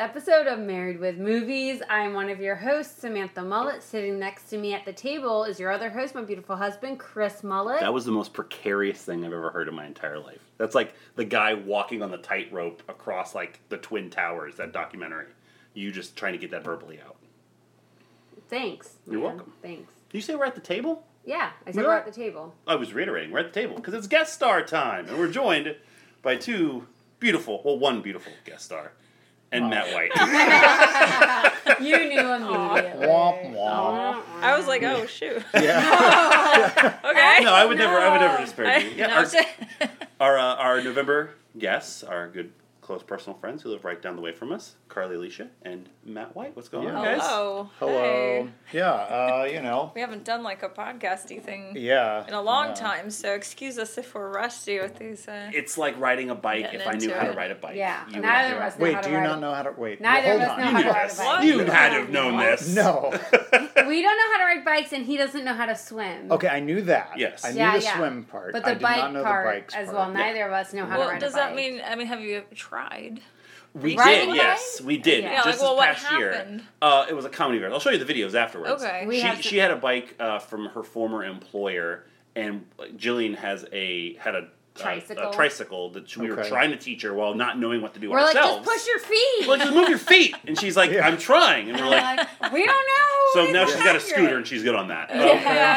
Episode of Married with Movies. I'm one of your hosts, Samantha Mullet. Sitting next to me at the table is your other host, my beautiful husband, Chris Mullet. That was the most precarious thing I've ever heard in my entire life. That's like the guy walking on the tightrope across like the Twin Towers, that documentary. You just trying to get that verbally out. Thanks. You're man. welcome. Thanks. Did you say we're at the table? Yeah, I said We we're are? at the table. I was reiterating, we're at the table because it's guest star time, and we're joined by two beautiful, well, one beautiful guest star, and Matt White. You knew immediately. Womp womp. I was like, oh shoot. Yeah. Okay. no, I would never, I would never No. disparage you. Yeah, No, our, our, uh, our November guests, our good close personal friends who live right down the way from us, Carly Alicia and Matt White. What's going on, guys? Hello. Hello. Hey. Yeah, uh, you know. We haven't done like a podcasty thing Yeah. in a long yeah. time, so excuse us if we're rusty with these. Uh, It's like riding a bike if I knew into how to ride a bike. Yeah, You would neither do of us know Wait, how do to you ride not know how to wait? Neither well, of hold us know on. how to ride a this. bike. You had to have known this. No. We don't know how to ride bikes, and he doesn't know how to swim. Okay, I knew that. Yes. I knew Yeah, the yeah. swim part. But the bike part as well. Neither of us know how to ride does a bike. that mean? I mean, have you tried? We Riding did, a yes, we did. Yeah. Yeah, Just like, well, this what past year, happened? uh, it was a comedy video. I'll show you the videos afterwards. Okay. We she have she had a bike uh, from her former employer, and like, Jillian has a had a Tricycle. a tricycle that we were trying to teach her while not knowing what to do We're like, just push your feet. We're like, just move your feet, and she's like, Yeah. I'm trying, and we're We're like. like, we don't know. So It's now not she's got a scooter and she's good on that. Yeah,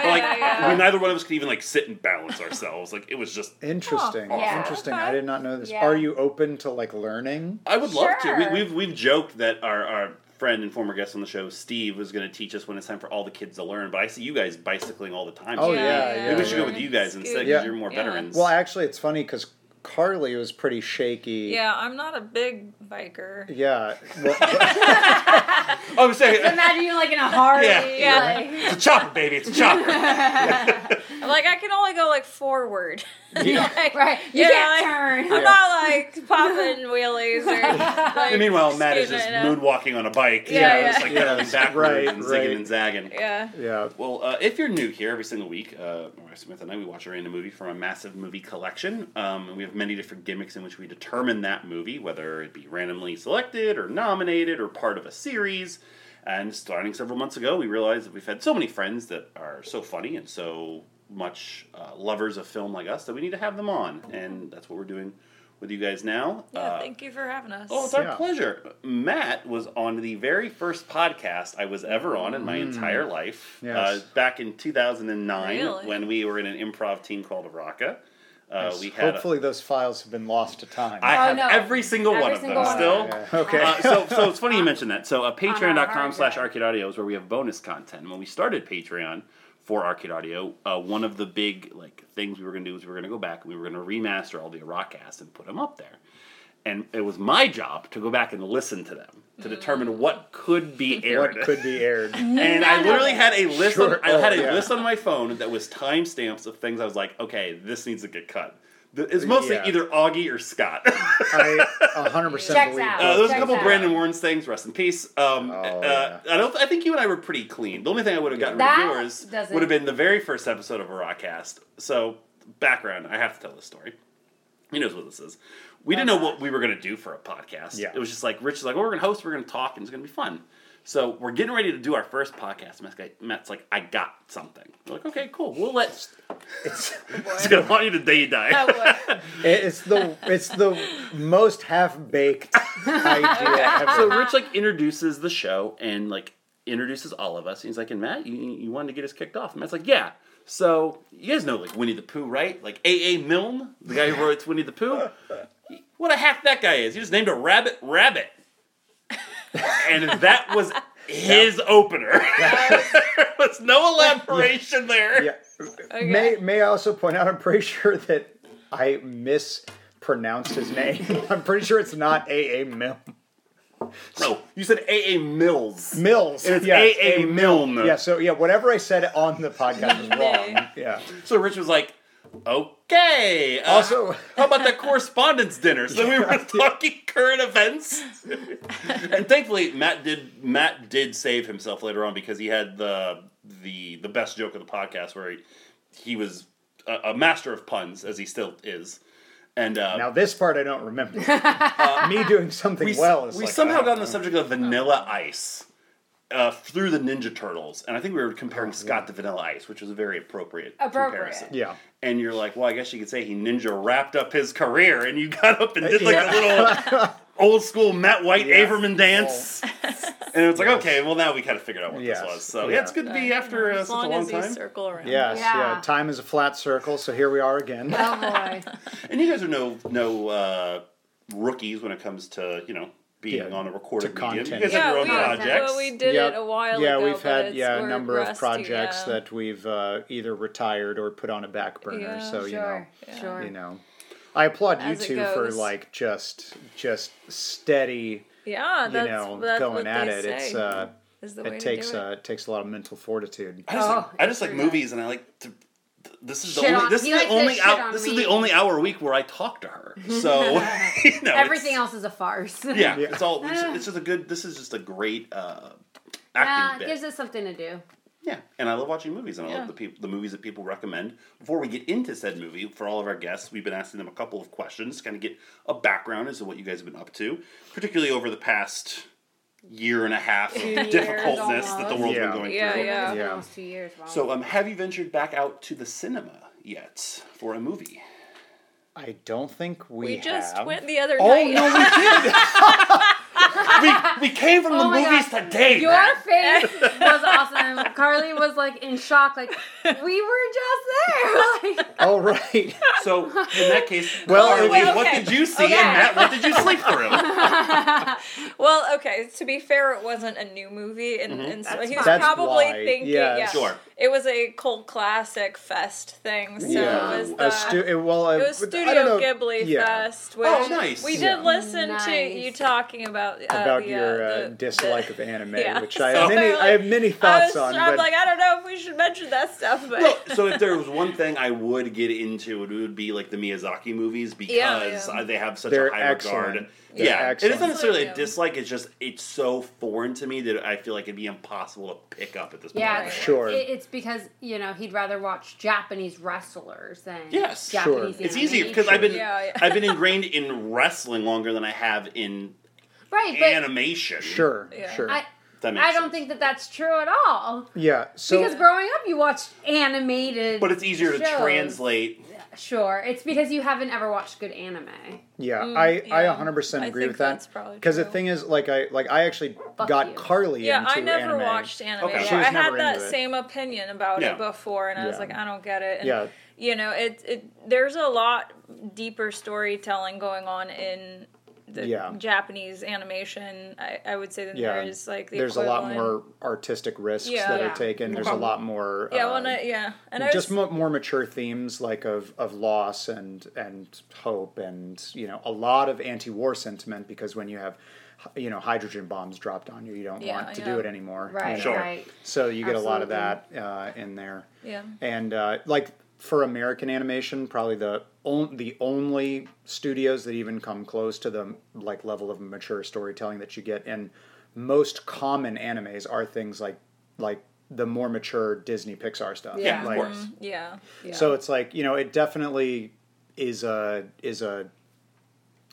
like yeah, yeah. we neither one of us could even like sit and balance ourselves. Like it was just. Interesting. Yeah. Interesting. I did not know this. Yeah. Are you open to like learning? I would love to. We, Sure. we've we've joked that our our friend and former guest on the show, Steve, was going to teach us when it's time for all the kids to learn. But I see you guys bicycling all the time. Oh, so yeah, yeah, Maybe we should go with you guys instead because Yeah. you're more Yeah. veterans. Well, actually, it's funny because Carly was pretty shaky. Yeah, I'm not a big biker. Yeah. Well, I was saying. Imagine you like in a Harley. Yeah. Yeah. like- It's a chopper, baby. It's a chopper. I'm like, I can only go like forward. Like, right. You Yeah, can't I- turn. I'm not like popping wheelies or. Like, and meanwhile, Matt is just skating it out. moonwalking on a bike. Yeah, you know, yeah. just like Yes, pedaling backwards right, and zigging right. and zagging. Yeah. yeah. Well, uh, if you're new here every single week, uh, Mariah Smith and I, we watch a random movie from a massive movie collection. Um, and we have many different gimmicks in which we determine that movie, whether it be randomly selected or nominated or part of a series. And starting several months ago, we realized that we've had so many friends that are so funny and so much uh, lovers of film like us that we need to have them on. And that's what we're doing with you guys now. Yeah. Uh, thank you for having us. Oh, it's our Yeah. pleasure. Matt was on the very first podcast I was ever on in my entire life. Yes. Uh, back in 2009 Really? when we were in an improv team called Araka. Uh, Yes. we had a- Hopefully, those files have been lost to time. I Oh, have no. every single Every one of them one of still. them. Yeah, okay. Uh, so, so it's funny you mentioned that. So, uh, patreon.com hard slash arcade audio is where we have bonus content. When we started Patreon for Arcade Audio, uh, one of the big like things we were going to do is we were going to go back and we were going to remaster all the Rockcasts and put them up there. And it was my job to go back and listen to them to determine what could be aired. what could be aired? and I literally had a list. Sure. On, I had Oh, a yeah. list on my phone that was timestamps of things I was like, okay, this needs to get cut. The- It's mostly Yeah. either Augie or Scott. I 100% Checks believe out. Uh, that. there was a couple out. Brandon Warren's things. Rest in peace. Um, Oh, uh, I don't. I think you and I were pretty clean. The only thing I would have gotten That rid of yours would have been the very first episode of a Rockcast. So background. I have to tell this story. He knows what this is. We didn't know what we were going to do for a podcast. Yeah. It was just like Rich is like, well, we're going to host. We're going to talk, and it's going to be fun. So we're getting ready to do our first podcast. Matt's, like- Matt's like, I got something. We're like, okay, cool. We'll let. It's, He's going to want you to day die. it's the it's the most half baked idea ever. so Rich like introduces the show and like introduces all of us. He's like, and Matt, you, you wanted to get us kicked off. And Matt's like, yeah. So you guys know like Winnie the Pooh, right? Like A. A. Milne, the guy who wrote Winnie the Pooh. What a hack that guy is. He just named a rabbit Rabbit. And that was his opener. there was no elaboration there. Yeah. Okay. May May I also point out? I'm pretty sure that I mispronounced his name. I'm pretty sure it's not A. A. Milne. No, you said A. A. Mills. Mills. And it's yeah, A. A. Milne. Yeah. So yeah, whatever I said on the podcast was wrong. Yeah. So Rich was like, okay. uh, Also- how about that correspondence dinner? So we were talking current events. and thankfully, Matt did Matt did save himself later on because he had the the the best joke of the podcast where he, he was a, a master of puns as he still is. And uh, Now this part I don't remember. Me doing something we, well is we like, somehow got on the subject of Vanilla Ice uh, through the Ninja Turtles, and I think we were comparing Oh, Scott to Vanilla Ice, which was a very appropriate, Appropriate. comparison. Yeah. And you're like, well, I guess you could say he ninja wrapped up his career, and you got up and did like Yeah. a little old school Matt White Yeah. Averman dance, and it's like, okay, well now we kind of figured out what Yes. this was. So yeah, Yeah. it's good to be after uh, such a long long as you time. circle around. Yes, Yeah. yeah. Time is a flat circle, so here we are again. Oh boy. And you guys are no no uh, rookies when it comes to you know being Yeah, on a recorded to medium. You content. guys Yeah, have your we, own Content. projects. well, we did Yep. it a while yeah, ago. we've had yeah a we're number of projects yeah. that we've uh, either retired or put on a back burner. Yeah, so you know, Sure. Yeah. You know, I applaud As you it two for like just just steady, Yeah, you that's, know, that's going what at they it. Say, It's uh, is the way it to takes do it. uh, it takes a lot of mental fortitude. I just Oh, like, I just like movies, and I like to. This is the Shit only. on- This is the only hour. on This me. is the only hour a week where I talk to her. So you know, Everything else is a farce. Yeah, Yeah. it's all. It's, it's just a good. This is just a great uh, acting Yeah, it bit. gives us something to do. Yeah, and I love watching movies, and I Yeah. love the people, the movies that people recommend. Before we get into said movie, for all of our guests, we've been asking them a couple of questions, to kind of get a background as to what you guys have been up to, particularly over the past year and a half of Two difficultness that the almost. world's Yeah. been going Yeah, through. yeah. It's Yeah. almost two years. Wow. So, um, have you ventured back out to the cinema yet for a movie? I don't think we, We just have. went the other day. Oh night. no, we did. we, we came from the Oh my movies God. today. Your Matt. face was awesome. Carly was like in shock, like we were just there. Like, oh right. So, in that case, Well, Carly, well, what did you see, Okay. and Matt, what did you sleep through? Well, okay. To be fair, it wasn't a new movie, and, Mm-hmm. and so That's he was probably why, thinking, yes. yeah, Sure. It was a cult classic fest thing. So yeah. it was A the. stu- it- well, it was I don't Studio know- Ghibli yeah. Fest, which Oh, nice. we did Yeah. listen to you talking about uh, about the, your uh, uh, the- dislike the- of anime, Yeah. which I So have many, like, I have many I thoughts was, on. I'm but like, I don't know if we should mention that stuff, but Well, so if there was one thing I would get into, it would be like the Miyazaki movies because Yeah, yeah. uh, they have such They're a high excellent. regard. They're yeah, it excellent. isn't necessarily a dislike. It's just it's so foreign to me that I feel like it'd be impossible to pick up at this point. yeah, Right. Sure. it- it's because you know he'd rather watch Japanese wrestlers than Yes. Sure. Japanese It's easier because animation. I've been Yeah, yeah. I've been ingrained in wrestling longer than I have in right, but animation. sure, Yeah. sure, I I don't sense. think that that's true at all. yeah. So because growing up, you watched animated. But it's easier to translate. Sure, it's because you haven't ever watched good anime. yeah, Mm, I I 100 percent I agree think with that. that's probably Because the thing is, like I like I actually Fuck got you. Carly Yeah, into I never anime. watched anime. Okay. but She was I had that same opinion about Yeah. it before, and I was like, I don't get it. And, Yeah. You know, it it there's a lot deeper storytelling going on in the Yeah. Japanese animation. I, I would say than Yeah, there is like the There's a lot equivalent. more artistic risks Yeah. that Yeah. are taken. There's a lot more. Yeah, uh, well, no, yeah, and I just was, more mature themes like of, of loss and and hope and you know a lot of anti-war sentiment because when you have you know hydrogen bombs dropped on you you don't Yeah, want to yeah. do it anymore you Right, know? Sure. right. so you get a lot of that uh, in there yeah. and uh, like for American animation probably the on, the only studios that even come close to the like level of mature storytelling that you get in most common animes are things like like the more mature Disney Pixar stuff Yeah, of like, course. Yeah. Yeah. so it's like you know, it definitely is a is a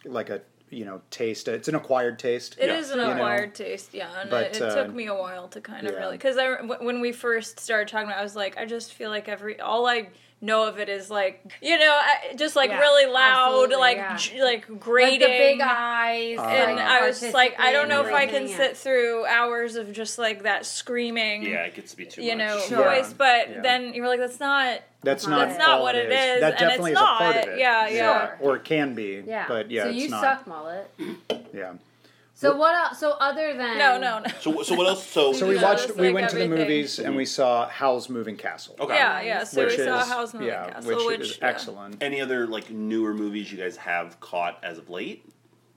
like a you know taste. It's an acquired taste. It is Yeah. an You know, acquired taste, yeah, and but, it, it uh, took me a while to kind of yeah. really because I w- when we first started talking about, it, I was like, I just feel like every all I know of it is like you know just like Yeah, really loud absolutely, like yeah. j- like Like grating the big eyes. and Uh, I was just like, I don't know if I can artistically sit through hours of just like that screaming, Yeah, it gets to be too you much. know, Sure. voice. But Yeah. then you're like, that's not, That's not not. that's not what it is, That and definitely it's is a part of it. Yeah, yeah. Sure. Or it can be. Yeah. But yeah, So it's you not. suck, mullet. Yeah. So what else? So other than No, no, no. So, so what else? So, So we Yeah, watched. that's We like went to the everything. movies and we saw Howl's Moving Castle. Okay. Yeah, yeah. So which we saw is Howl's Moving yeah, Castle, which, which, is yeah. excellent. Any other like newer movies you guys have caught as of late?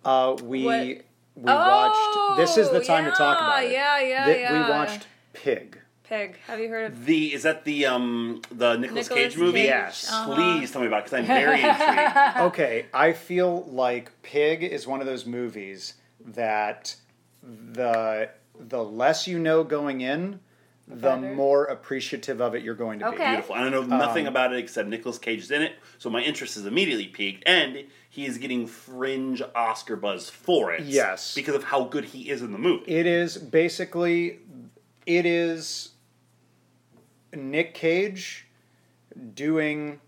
Uh, we What- we watched. This is the time to talk about it. Yeah, yeah, Th- yeah. We watched Pig. Pig. Have you heard of? The is that the um the Nicolas Nicolas Cage movie? Cage, Yes. uh-huh. Please tell me about it because I'm very intrigued. Okay, I feel like Pig is one of those movies that the the less you know going in, the better. more appreciative of it you're going to be. Okay. Beautiful. And I know Um, nothing about it except Nicolas Cage is in it, so my interest is immediately piqued, and he is getting fringe Oscar buzz for it. Yes. because of how good he is in the movie. It is basically, it is Nick Cage doing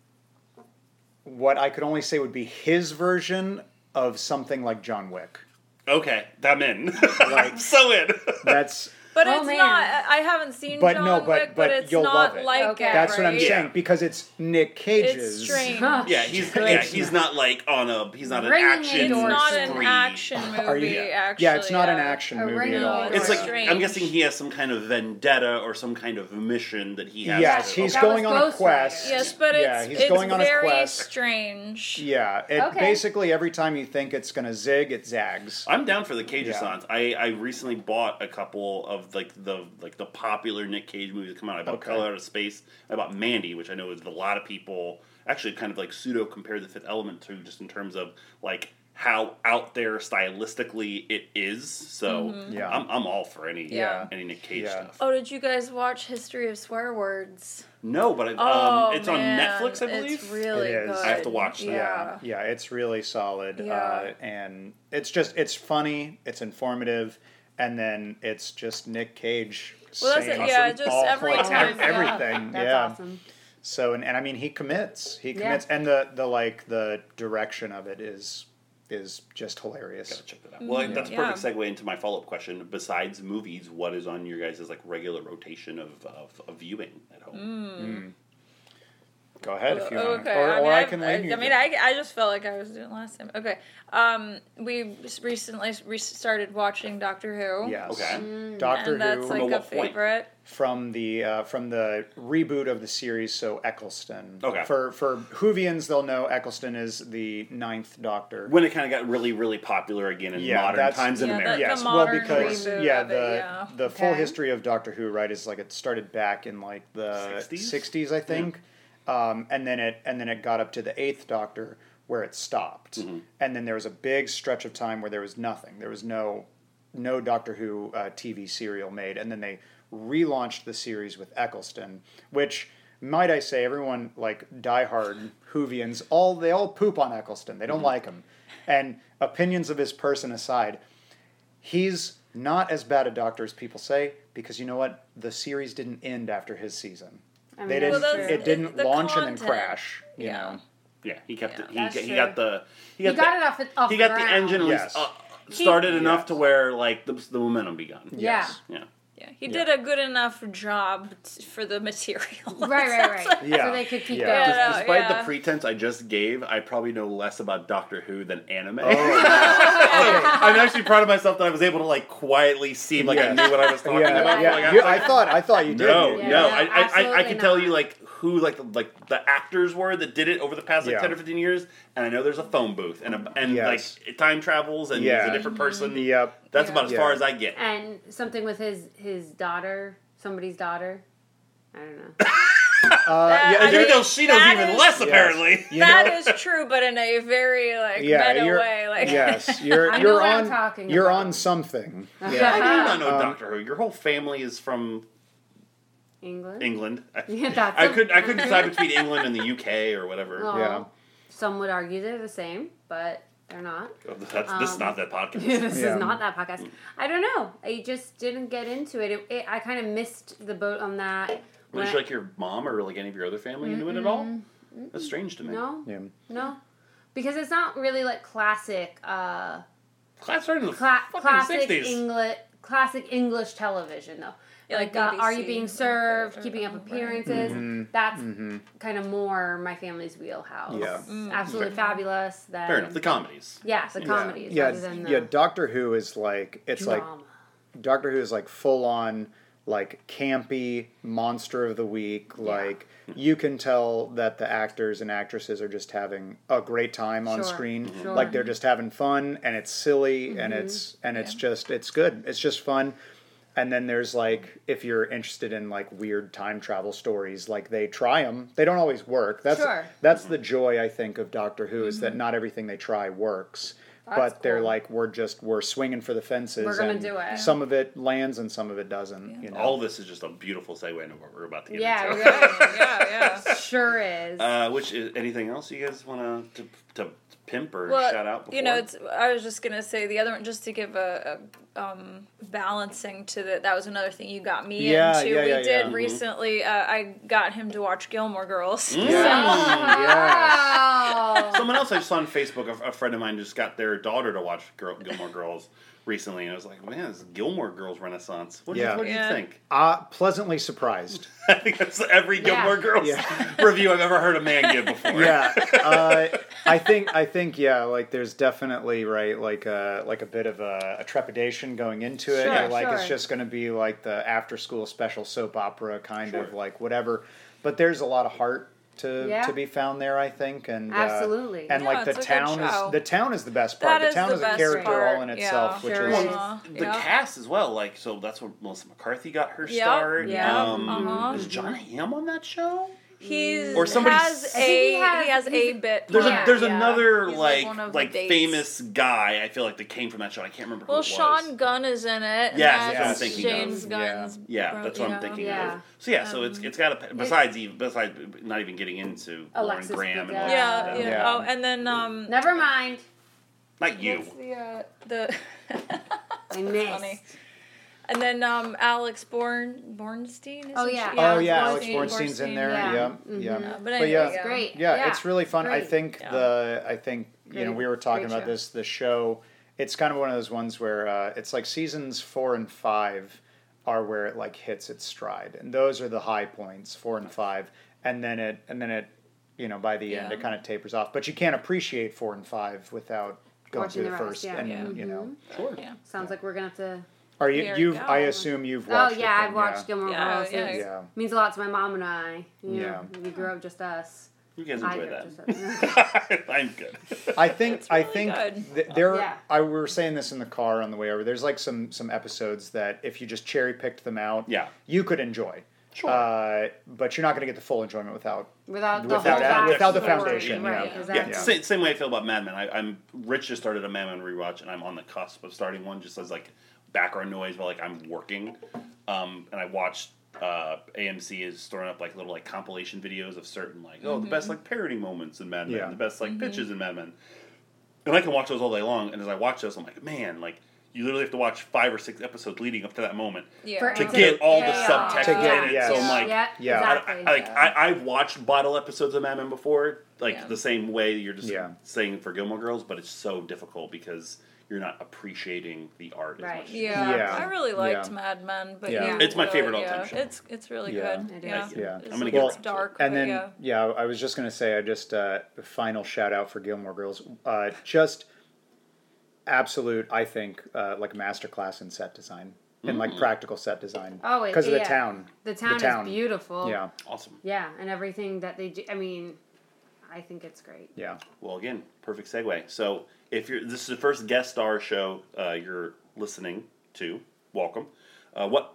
what I could only say would be his version of something like John Wick. Okay, I'm in. Like- I'm so in. That's But Oh, it's man. not. I haven't seen But John no, but- Wick, but, but it's you'll not love it. like Okay. it. that's what I'm? Yeah. saying because it's Nick Cage's. It's strange. yeah, he's yeah, he's not like on a he's not an Ringing action. It's Or not an action movie. Are you- Actually, yeah, it's not an action A movie at all. It's like Strange. I'm guessing he has some kind of vendetta or some kind of mission that he has. Yes, to, he's That going on a quest. Yes, but it's he's it's going on a very quest. strange. Yeah, it Okay. basically every time you think it's gonna zig, it zags. I'm down for the Cage Yeah. Assance. I, I recently bought a couple of like the like the popular Nick Cage movies that come out. I bought Okay. Color Out of Space. I bought Mandy, which I know is a lot of people actually kind of like pseudo compare the Fifth Element to, just in terms of like how out there stylistically it is. So Yeah. I'm, I'm all for any Yeah. any Nick Cage Yeah. stuff. Oh, did you guys watch History of Swear Words? No, but I, Oh, um, it's on Netflix, I believe. It's really It is. good. I have to watch that. Yeah. Yeah, it's really solid. Yeah. Uh, and it's just it's funny, it's informative, and then it's just Nick Cage Well, that's it, yeah, some just every like, time, yeah. everything. That's yeah. awesome. So and, and I mean he commits. He Yeah. commits and the the like the direction of it is is just hilarious. Gotta check that out. Well, that's a Yeah. perfect segue into my follow up question. Besides movies, what is on your guys' like regular rotation of, of, of viewing at home? Mm. Mm. Go ahead if you want. Okay, Or, I mean, or I, I, can I, lead you. I mean, I, I just felt like I was doing last time. Okay, um, we recently re- started watching Doctor Who. Yes. Okay. Doctor and that's Who like From a what point? favorite. from the uh, from the reboot of the series, so Eccleston. Okay. For for Whovians, they'll know Eccleston is the ninth Doctor. When it kind of got really, really popular again in Yeah, modern that's- times in Yeah, America. that- yes, the well, because yeah, of it, the yeah. the full Okay. history of Doctor Who, right, is like it started back in like the 60s? sixties, I think, um, and then it and then it got up to the eighth Doctor where it stopped, Mm-hmm. and then there was a big stretch of time where there was nothing. There was no no Doctor Who uh, TV serial made, and then they relaunched the series with Eccleston, which. Might I say, everyone like diehard Whovians, all they all poop on Eccleston. They don't Mm-hmm. like him, and opinions of his person aside, he's not as bad a doctor as people say because you know what the series didn't end after his season I mean, they didn't Well, true. that's- it didn't the launch and then crash you Yeah. know Yeah, he kept Yeah, it. that's He, he true. got the. He You got, got the, it off, it, off He the got the ground. engine Yes. uh, started enough Yes. to where like the, the momentum begun. Yes. Yeah. Yeah, he did a good enough job t- for the material. Right, right, right. Yeah. So they could keep Yeah. going. Yeah, no, Despite yeah. the pretense I just gave, I probably know less about Doctor Who than anime. Oh, I'm actually proud of myself that I was able to like quietly seem like I knew what I was talking yeah, about. yeah. Like, I You- was I thought I thought you did no, Yeah, no, no, I, I, I, I absolutely can tell you like who like the, like the actors were that did it over the past like Yeah. ten or fifteen years, and I know there's a phone booth and a, and Yes. like it time travels and Yeah. he's a different person. yep That's Yeah. about as Yeah. far as I get. And something with his his daughter, somebody's daughter. I don't know. uh, That- yeah, I And there- you mean, know she knows that even is- less Yes. apparently. you That know- is true, but in a very like yeah, meta you're, way. Like yes, you're I know you're what I'm on talking you're about. on something. I do not know Um, Doctor Who. Your whole family is from England. England. I, Yeah, that's I a- could I couldn't decide between England and the UK or whatever. Well, Yeah. Some would argue they're the same, but they're not. That's, this is Um, not that podcast. this Yeah. is not that podcast. I don't know. I just didn't get into it. it, it I kind of missed the boat on that Was When- like your mom or like any of your other family into it at all? That's strange to me. No, Yeah. no, because it's not really like classic, uh, Class started in the cla- fucking classic sixties. English, classic English television though. Yeah, like, like uh, Are You Being Served? that, Keeping Up. Appearances. Mm-hmm. That's kind of more my family's wheelhouse. Yeah. Absolutely fabulous. Then, Fair enough. The comedies. Yeah, the comedies. Yeah, rather than the yeah. Doctor Who is like it's like. Doctor Who is like full on like campy monster of the week. Like you can tell that the actors and actresses are just having a great time on Sure, screen. sure. Mm-hmm. Like they're just having fun and it's silly and it's and it's just it's good. It's just fun. And then there's like if you're interested in like weird time travel stories, like they try them. They don't always work. That's Sure. that's the joy I think of Doctor Who is that not everything they try works. Mm-hmm. That's but they're like we're just we're swinging for the fences. We're gonna and do it. Some of it lands and some of it doesn't. yeah. You know. All this is just a beautiful segue into what we're about to get Yeah, into. really, yeah, yeah. sure is. Uh, which is anything else you guys want to to pimp or Well, shout out? Before? you know, it's. I was just gonna say the other one, just to give a, a um, balancing to that. That was another thing you got me Yeah, into. yeah, we yeah, did yeah. Mm-hmm. recently. Uh, I got him to watch Gilmore Girls. Mm. wow. Someone else I saw on Facebook, a, a friend of mine just got their daughter to watch Girl, Gilmore Girls recently, and I was like, man, this is Gilmore Girls renaissance. What do Yeah. you, what do you Yeah. think? Uh, pleasantly surprised. I think that's every Yeah. Gilmore Girls Yeah. review I've ever heard a man give before. yeah, uh, I think I think yeah, like there's definitely right, like a like a bit of a, a trepidation going into it. Sure, You're like it's just going to be like the after school special soap opera kind of like whatever. But there's a lot of heart to Yeah. to be found there, I think, and uh, Absolutely. and Yeah, like the it's a good town is the town is the best part. That the is town the is a character part, all in yeah. itself, which Sure is is. Uh, The yeah. cast as well, like so that's where Melissa McCarthy got her Yep. start. Yeah. Um, Uh-huh. Is Jon Hamm on that show? He's Or somebody has s- I think a he has- he has a bit. There's Yeah, a, there's yeah. another He's like one of the like famous guy I feel like that came from that show. I can't remember who Well, it was. Sean Gunn is in it. and Yes, that's what I'm thinking James of. Gunn's. Yeah, bro- that's what I'm know. thinking Yeah. of. So yeah, so it's it's got a besides even besides not even getting into Alexis Lauren Graham and all Yeah, that. yeah, Yeah. Oh, and then um, Never mind. Not you. what's the uh, the I missed. Funny. And then um, Alex Born Bornstein. Oh, isn't yeah. oh yeah, Alex Bornstein. Bornstein's in there. Yeah. Yeah, Mhm. yeah. Uh, but But yeah. It's great. Yeah, it's really fun. I think Yeah. the I think you know we were talking great about show. this the show. It's kind of one of those ones where uh, it's like seasons four and five are where it like hits its stride, and those are the high points, four and five, and then it and then it you know by the end it kind of tapers off. But you can't appreciate four and five without going Watching through the, the rest, first. yeah. And Yeah. you know, Sure. Yeah. Sounds like we're gonna have to. Are you you've we I assume you've Oh watched. it yeah, then, I've watched yeah. Gilmore Yeah, Girls. yeah. It's- Yeah. Means a lot to my mom and I. You Yeah. know, we grew up just us. You guys I enjoy grew up that. just us. I'm good. I think I think th- there. Yeah. I we were saying this in the car on the way over. There's like some some episodes that if you just cherry picked them out, Yeah. you could enjoy. Sure. Uh, but you're not going to get the full enjoyment without. Without the Without whole that- without the foundation, right? yeah. Yeah, Exactly. Yeah. Same, same way I feel about Mad Men. I, I'm Rich just started a Mad Men rewatch, and I'm on the cusp of starting one, just as like background noise while like I'm working. Um, and I watched uh, AMC is throwing up like little like compilation videos of certain like oh the best like parody moments in Mad Men, Yeah. the best like pitches in Mad Men, and I can watch those all day long. And as I watch those, I'm like, man, like you literally have to watch five or six episodes leading up to that moment Yeah. To To- get all the subtext To get- in it. yes. So I'm like, yeah, Yeah. I, I, like I, I've watched bottle episodes of Mad Men before, like Yeah. the same way you're just Yeah. saying for Gilmore Girls, but it's so difficult because you're not appreciating the art Right. as much. Yeah, Yeah. I really liked Yeah. Mad Men, but Yeah. yeah, It's my favorite all-time yeah. show. It's it's really Yeah. good. It yeah, is. Yeah. I'm gonna get it's dark, And but then yeah. yeah. I was just going to say I just uh, a final shout out for Gilmore Girls. Uh, just absolute, I think, uh, like masterclass in set design and like practical set design. Oh, it- because of the yeah. town. the town, town. is beautiful. Yeah, Awesome. Yeah, and everything that they do. I mean, I think it's great. yeah. Well, again, perfect segue. So if you're this is the first guest star show uh, you're listening to, welcome. Uh, what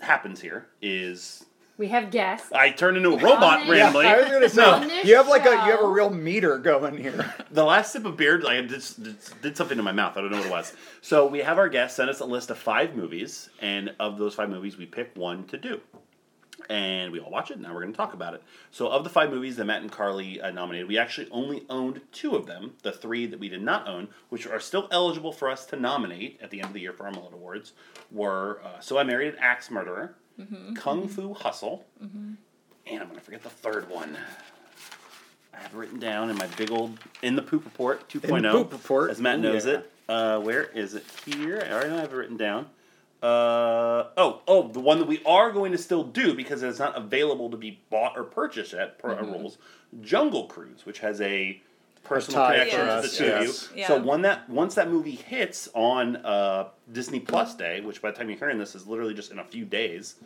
happens here is We have guests. I turn into a robot this- randomly. I was going to say this you have like a you have a show- real meter going here. the last sip of beer, I did, did, did something in my mouth. I don't know what it was. So we have our guests send us a list of five movies, and of those five movies, we pick one to do. And we all watch it. Now we're going to talk about it. So, of the five movies that Matt and Carly uh, nominated, we actually only owned two of them. The three that we did not own, which are still eligible for us to nominate at the end of the year for our Mullet Awards, were uh, So I Married an Axe Murderer, Kung Fu Hustle, and I'm gonna forget the third one. I have it written down in my big old in the poop report 2.0. poop report. as Matt knows yeah. it. Uh, where is it here? I already have it written down. Uh, oh, oh, the one that we are going to still do because it's not available to be bought or purchased at per our rules. Jungle Cruise, which has a personal tie connection to to the two yes. of you. Yeah. So one that once that movie hits on uh, Disney Plus Day, which by the time you're hearing this is literally just in a few days,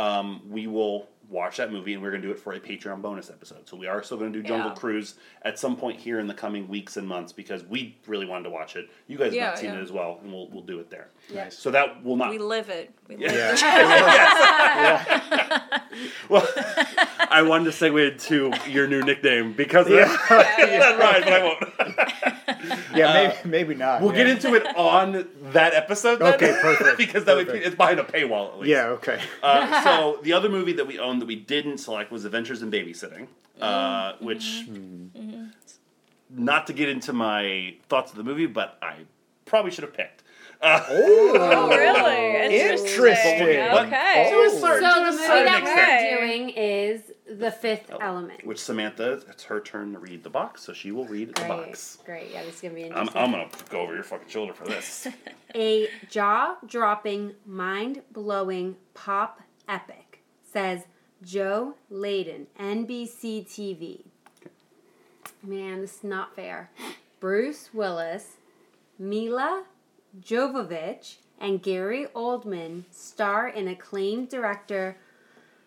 um, we will watch that movie and we're going to do it for a Patreon bonus episode. So we are still going to do Jungle Yeah. Cruise at some point here in the coming weeks and months because we really wanted to watch it. You guys have not seen yeah. it as well, and we'll we'll do it there. Yes. So that will not. We live it. We live Yeah. well, I wanted to segue into your new nickname because of that. That's right, but I won't. Yeah, maybe, maybe not. We'll yeah. get into it on that episode. Then, Okay, perfect, because that would be, it's behind a paywall at least. Yeah, okay. Uh, so the other movie that we owned that we didn't select was Adventures in Babysitting, uh, which, not to get into my thoughts of the movie, but I probably should have picked. Uh, Oh, really? Interesting. Interesting. Okay. To a certain- So the movie that extent. we're doing is The Fifth oh, Element. Which Samantha, it's her turn to read the box, so she will read the box. great. Yeah, this is gonna be I'm, interesting. I'm gonna go over your fucking shoulder for this. A jaw-dropping, mind-blowing pop epic, says Joe Layden, NBC TV. Man, this is not fair. Bruce Willis, Milla Jovovich, and Gary Oldman star in acclaimed director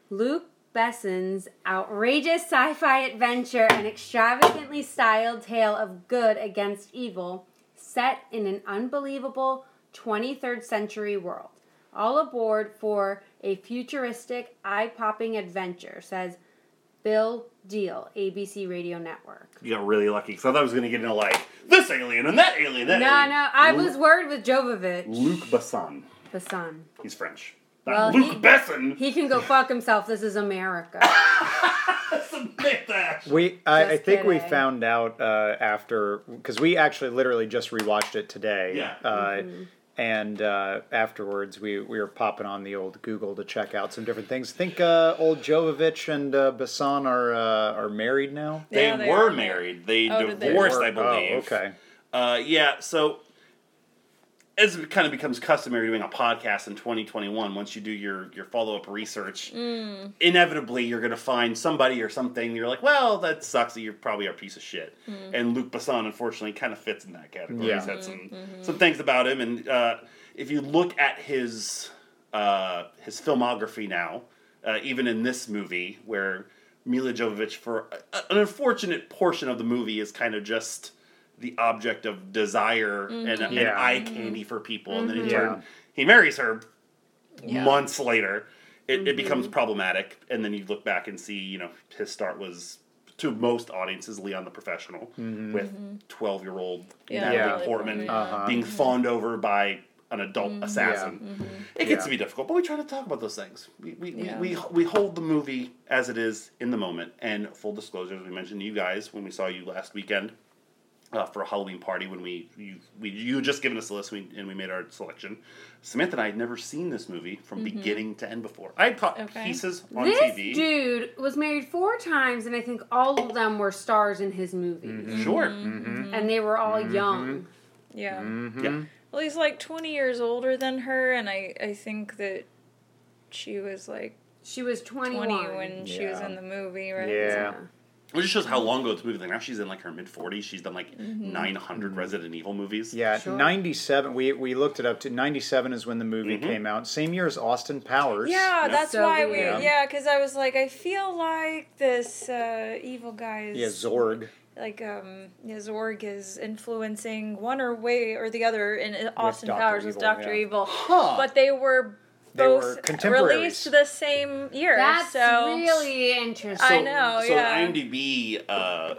Luc Besson's outrageous sci fi adventure and extravagantly styled tale of good against evil set in an unbelievable 23rd century world. All aboard for a futuristic, eye popping adventure, says Bill Diehl, ABC Radio Network. You got really lucky because I thought I was gonna get into like this alien and that alien. That No, alien. no, I Luke- was worried with Jovovich, Luc Besson. the son. He's French. Well, Not Luc he- Besson. He can go fuck himself. This is America. We, I, I Just think we found out uh, after because we actually literally just rewatched it today. Yeah. Uh, Mm-hmm. And uh, afterwards, we, we were popping on the old Google to check out some different things. I think uh, old Jovovich and uh, Besson are uh, are married now. They, Yeah, they were are married. They Oh, did they? divorced, I believe. Oh, okay. Uh, yeah, so as it kind of becomes customary doing a podcast in 2021, once you do your, your follow up research, Mm. inevitably you're going to find somebody or something. You're like, well, that sucks that you're probably a piece of shit. Mm. And Luc Besson, unfortunately, kind of fits in that category. Yeah. He's had some, Mm-hmm. some things about him. And uh, if you look at his, uh, his filmography now, uh, even in this movie, where Milla Jovovich, for a, an unfortunate portion of the movie, is kind of just the object of desire and, mm-hmm. and Yeah. eye candy for people, and then in mm-hmm. Yeah. turn he marries her Yeah. months later. It, it mm-hmm. becomes problematic, and then you look back and see, you know, his start was to most audiences Leon the Professional with twelve year old Yeah, Natalie Natalie Portman Portman, Uh-huh. being fawned over by an adult assassin. It gets Yeah. to be difficult, but we try to talk about those things. We we, Yeah. we, we we hold the movie as it is in the moment. And full disclosure, as we mentioned to you guys when we saw you last weekend uh, for a Halloween party when we you we you had just given us a list we, and we made our selection. Samantha and I had never seen this movie from beginning to end before. I had caught Okay. pieces on this TV. dude was married four times, and I think all of them were stars in his movies. Sure. Mm-hmm. And they were all young. Yeah. Mm-hmm. Yeah. Well, he's like 20 years older than her, and I, I think that she was like She was 21. 20 when she was in the movie, right? Yeah. It just shows how long ago this movie. Like now she's in like her mid forties. She's done like Mm-hmm. nine hundred Resident Evil movies. Yeah, Sure. 97. We, we looked it up to 97 is when the movie Mm-hmm. came out. Same year as Austin Powers. Yeah, that's So why we. Yeah, because I was like, I feel like this uh, evil guy is. Yeah, Zorg. Like, um, yeah, Zorg is influencing one or way or the other in Austin Dr. Powers with Doctor yeah. Evil. Huh. But they were They were contemporaries. released the same year. That's so really interesting. I know. So yeah. IMDb uh,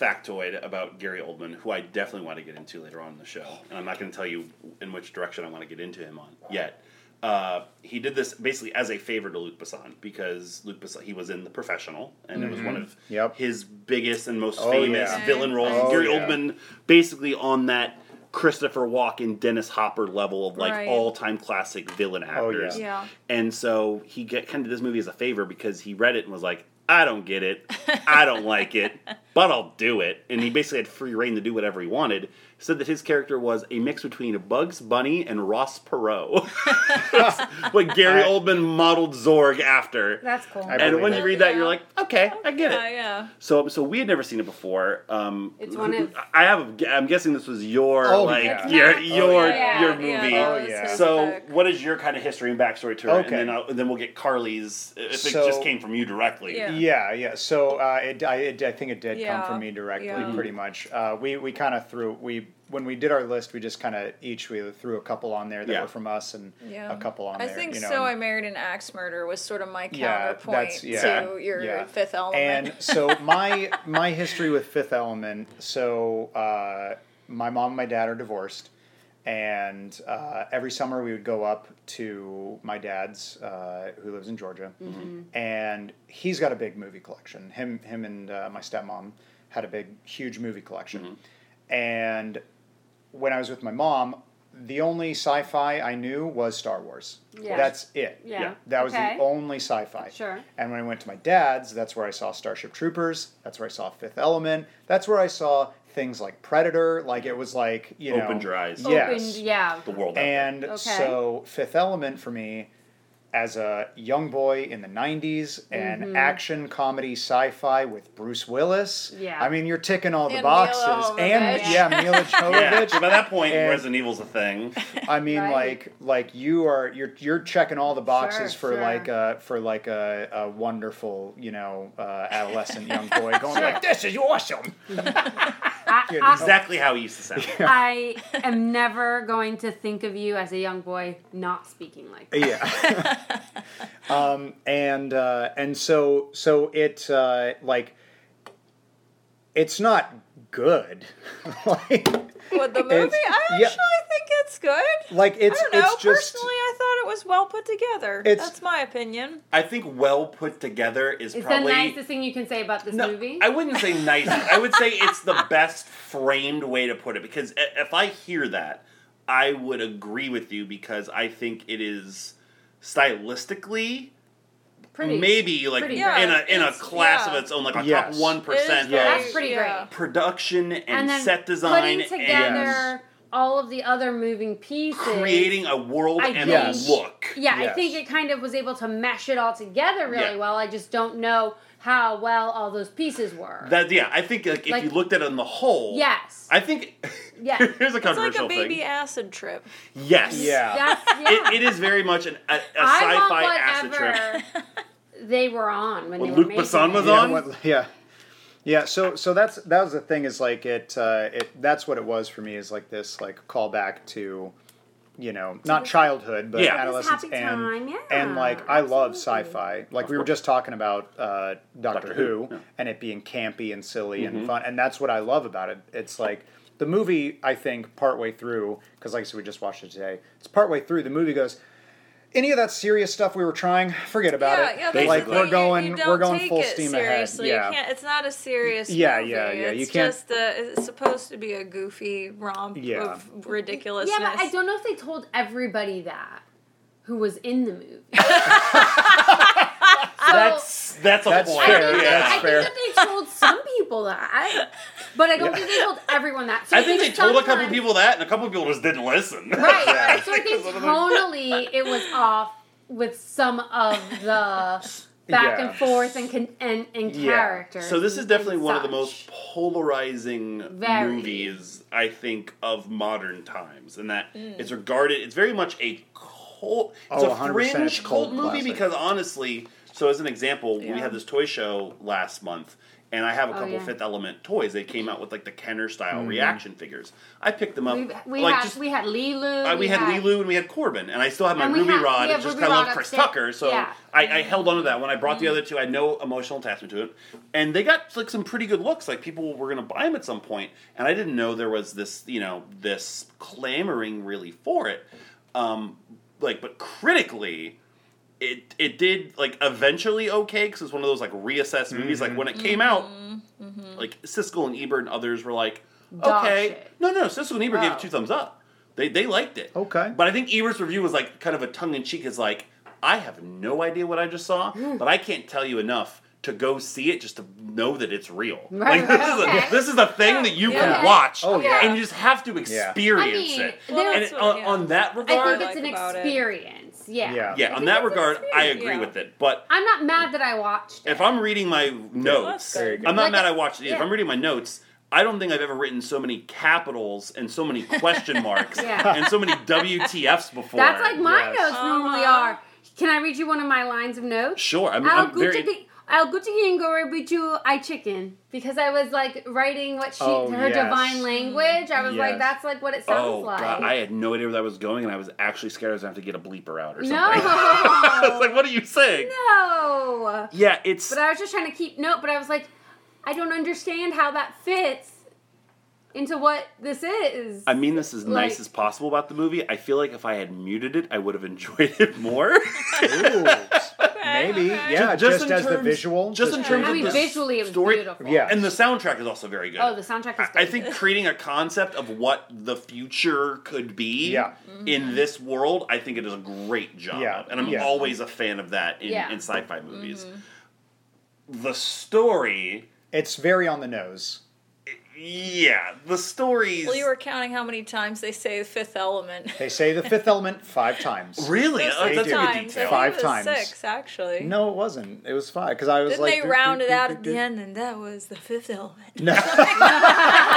factoid about Gary Oldman, who I definitely want to get into later on in the show, and I'm not going to tell you in which direction I want to get into him on yet. Uh, he did this basically as a favor to Luc Besson because Luc Besson he was in The Professional and it was one of Mm-hmm. Yep. his biggest and most Oh, famous yeah. villain roles. Oh, Gary yeah. Oldman basically on that Christopher Walken, Dennis Hopper level of like Right. all time classic villain Oh, yeah. actors. Yeah. And so he get, kind of did this movie as a favor because he read it and was like, I don't get it. I don't like it, but I'll do it. And he basically had free reign to do whatever he wanted. Said that his character was a mix between Bugs Bunny and Ross Perot. what Gary I- Oldman modeled Zorg after. That's cool. I and when it. you read that, Yeah. you're like, okay, I get Yeah, it. yeah. So, so we had never seen it before. Um, It's one of- I have. A, I'm guessing this was your Oh, like yeah. your It's not- your yeah, your movie. that Oh, yeah. So, pick. what is your kind of history and backstory to it? Okay. And then, I'll, then we'll get Carly's if So- it just came from you directly. Yeah. Yeah, yeah. So uh, it, I, it, I think it did Yeah, come from me directly, yeah. pretty much. Uh, we we kind of threw we when we did our list, we just kind of each we threw a couple on there that Yeah. were from us and Yeah. a couple on I there. think you know, so. I married an axe murder was sort of my counterpoint that's- yeah. to your Yeah. Fifth Element. And so my my history with Fifth Element. So uh, my mom and my dad are divorced, and uh, every summer we would go up to my dad's, uh, who lives in Georgia, and he's got a big movie collection. Him him and uh, my stepmom had a big huge movie collection, and when I was with my mom. The only sci-fi I knew was Star Wars. Yeah. That's it. Yeah. Yeah. That was Okay. the only sci-fi. Sure. And when I went to my dad's, that's where I saw Starship Troopers. That's where I saw Fifth Element. That's where I saw things like Predator. Like it was like you know, Opened your eyes. Yes. Opened, yeah. The world. And Okay. so Fifth Element for me, as a young boy in the '90s, and Mm-hmm. action comedy sci-fi with Bruce Willis. Yeah. I mean, you're ticking all the And boxes. Milla and yeah, Milla yeah. Jovovich. So by that point, And- Resident Evil's a thing. I mean, Right. like, like you are you're you're checking all the boxes Sure, for sure. like a for like a, a wonderful you know uh, adolescent young boy going Sure. like this is awesome. I, You I, Exactly how he used to sound. I am never going to think of you as a young boy not speaking like that. Yeah. Um, and uh, and so so it uh, like it's not good. like With the movie, I actually yeah. think it's good. like it's I don't know. it's just Personally, I thought it was well put together. It's- That's my opinion. I think well put together is It's probably the nicest thing you can say about this No, movie. I wouldn't say nice. I would say it's the best framed way to put it because if I hear that, I would agree with you because I think it is stylistically pretty. maybe like pretty in a great. in a class yeah. of its own, like a Yes. top one It is of That's pretty yeah. great. production and, and set design putting together and all of the other moving pieces. creating a world I and think- a look. Yeah, I think it kind of was able to mesh it all together really Yeah. well. I just don't know how well all those pieces were. That yeah, I think like if you looked at it in the whole, yes. I think Yeah. here's a controversial It's like a baby thing. acid trip. Yes, Yeah. That's, yeah. It, it is very much an, a, a I want sci-fi acid trip. they were on when What they Luc were making Besson it. was yeah, on? what- yeah. Yeah, so so that's that was the thing is like it uh, it that's what it was for me is like this like callback to you know not childhood but Yeah. adolescence happy and time, yeah, and like I love sci-fi like we were just talking about uh, Doctor, Doctor Who, Who, yeah. and it being campy and silly Mm-hmm. and fun and that's what I love about it it's like the movie I think partway through because like I said we just watched it today it's partway through the movie goes any of that serious stuff we were trying forget about yeah, it yeah. Basically. like we're going you don't we're going take full it steam ahead seriously. yeah You can't, it's not a serious Yeah, movie. yeah, yeah, It's you can't- just a, it's supposed to be a goofy romp Yeah. of ridiculousness. Yeah, but I don't know if they told everybody that who was in the movie. That's that's a That's point. I fair, think, Yeah. that's I fair. think that they told some people that, but I don't think they told everyone that. So I think they told a couple sometimes- people that, and a couple people just didn't listen. Right. Yeah. So I think tonally it was off with some of the back Yeah. and forth and con- and, and Yeah. characters. So this is definitely and one of the most polarizing Very. movies I think of modern times, and that Mm. it's regarded. It's very much a cult. It's Oh, a 100% fringe it's cult cult movie classic. because honestly, so as an example, we had this toy show last month. And I have a Oh, couple yeah. Fifth Element toys. They came out with like the Kenner style reaction figures. I picked them up. We, we like had just, we had Leeloo. uh, we, had, Leeloo and we had Korben, and I still have my Ruby had- Rhod. we It's just kind of Rod love Chris. Tucker, so Yeah. I, I held on to that. When I brought the Mm-hmm. other two, I had no emotional attachment to it, and they got like some pretty good looks. Like people were gonna buy them at some point, and I didn't know there was this, you know, this clamoring really for it. Um, like, but critically. It, it did like eventually okay because it's one of those like reassessed movies. Like when it came out, Mm-hmm. like Siskel and Ebert and others were like, dog okay. shit. No, no, Siskel and Ebert gave Oh. it two thumbs up. They they liked it. Okay. But I think Ebert's review was like kind of a tongue in cheek. Is like, I have no idea what I just saw, but I can't tell you enough to go see it just to know that it's real. Right, like this is a this is a thing that you Yeah. can watch. Oh, yeah. And you just have to experience I mean, it. there- And it- what- on, yeah. on that I think it's an experience. it. Experience. Yeah. Yeah. yeah, on that regard, I agree Yeah. with it. But I'm not mad that I watched it. if I'm reading my notes, There. I'm not Like mad a- I watched it. If. I'm reading my notes, I don't think I've ever written so many capitals and so many question marks Yeah. and so many WTFs before. That's like my Yes. notes normally Uh-huh. are. Can I read you one of my lines of notes? Sure, I'm, I'll I'm go very. Oh, I'll go to Yingor with you I chicken because I was like writing what she Oh, her yes. divine language. I was like that's like what it sounds Oh like. god, I had no idea where that was going, and I was actually scared I was going to have to get a bleeper out or something. no. I was like, "What are you saying?" no. Yeah, it's. But I was just trying to keep note, but I was like, I don't understand how that fits into what this is. I mean this as nice as possible about the movie. I feel like if I had muted it, I would have enjoyed it more. Ooh, maybe. okay. Yeah, Just just, in as the visual. just in terms I of mean, the visually it was story- beautiful. Yeah. and the soundtrack is also very good. Oh, the soundtrack is. I- I think creating a concept of what the future could be Yeah. in mm-hmm. this world, I think it is a great job. Yeah. And I'm Yeah. always a fan of that in, Yeah. in sci-fi movies. Mm-hmm. The story, It's very on the nose. Yeah, the stories. Well, you were counting how many times they say the fifth element. They say the fifth element five times. really? Six Oh, that's a good detail. I Five it was times. Six, actually. No, it wasn't. It was five because I was Didn't like. they do, round it out at the end, and that was the fifth element? No.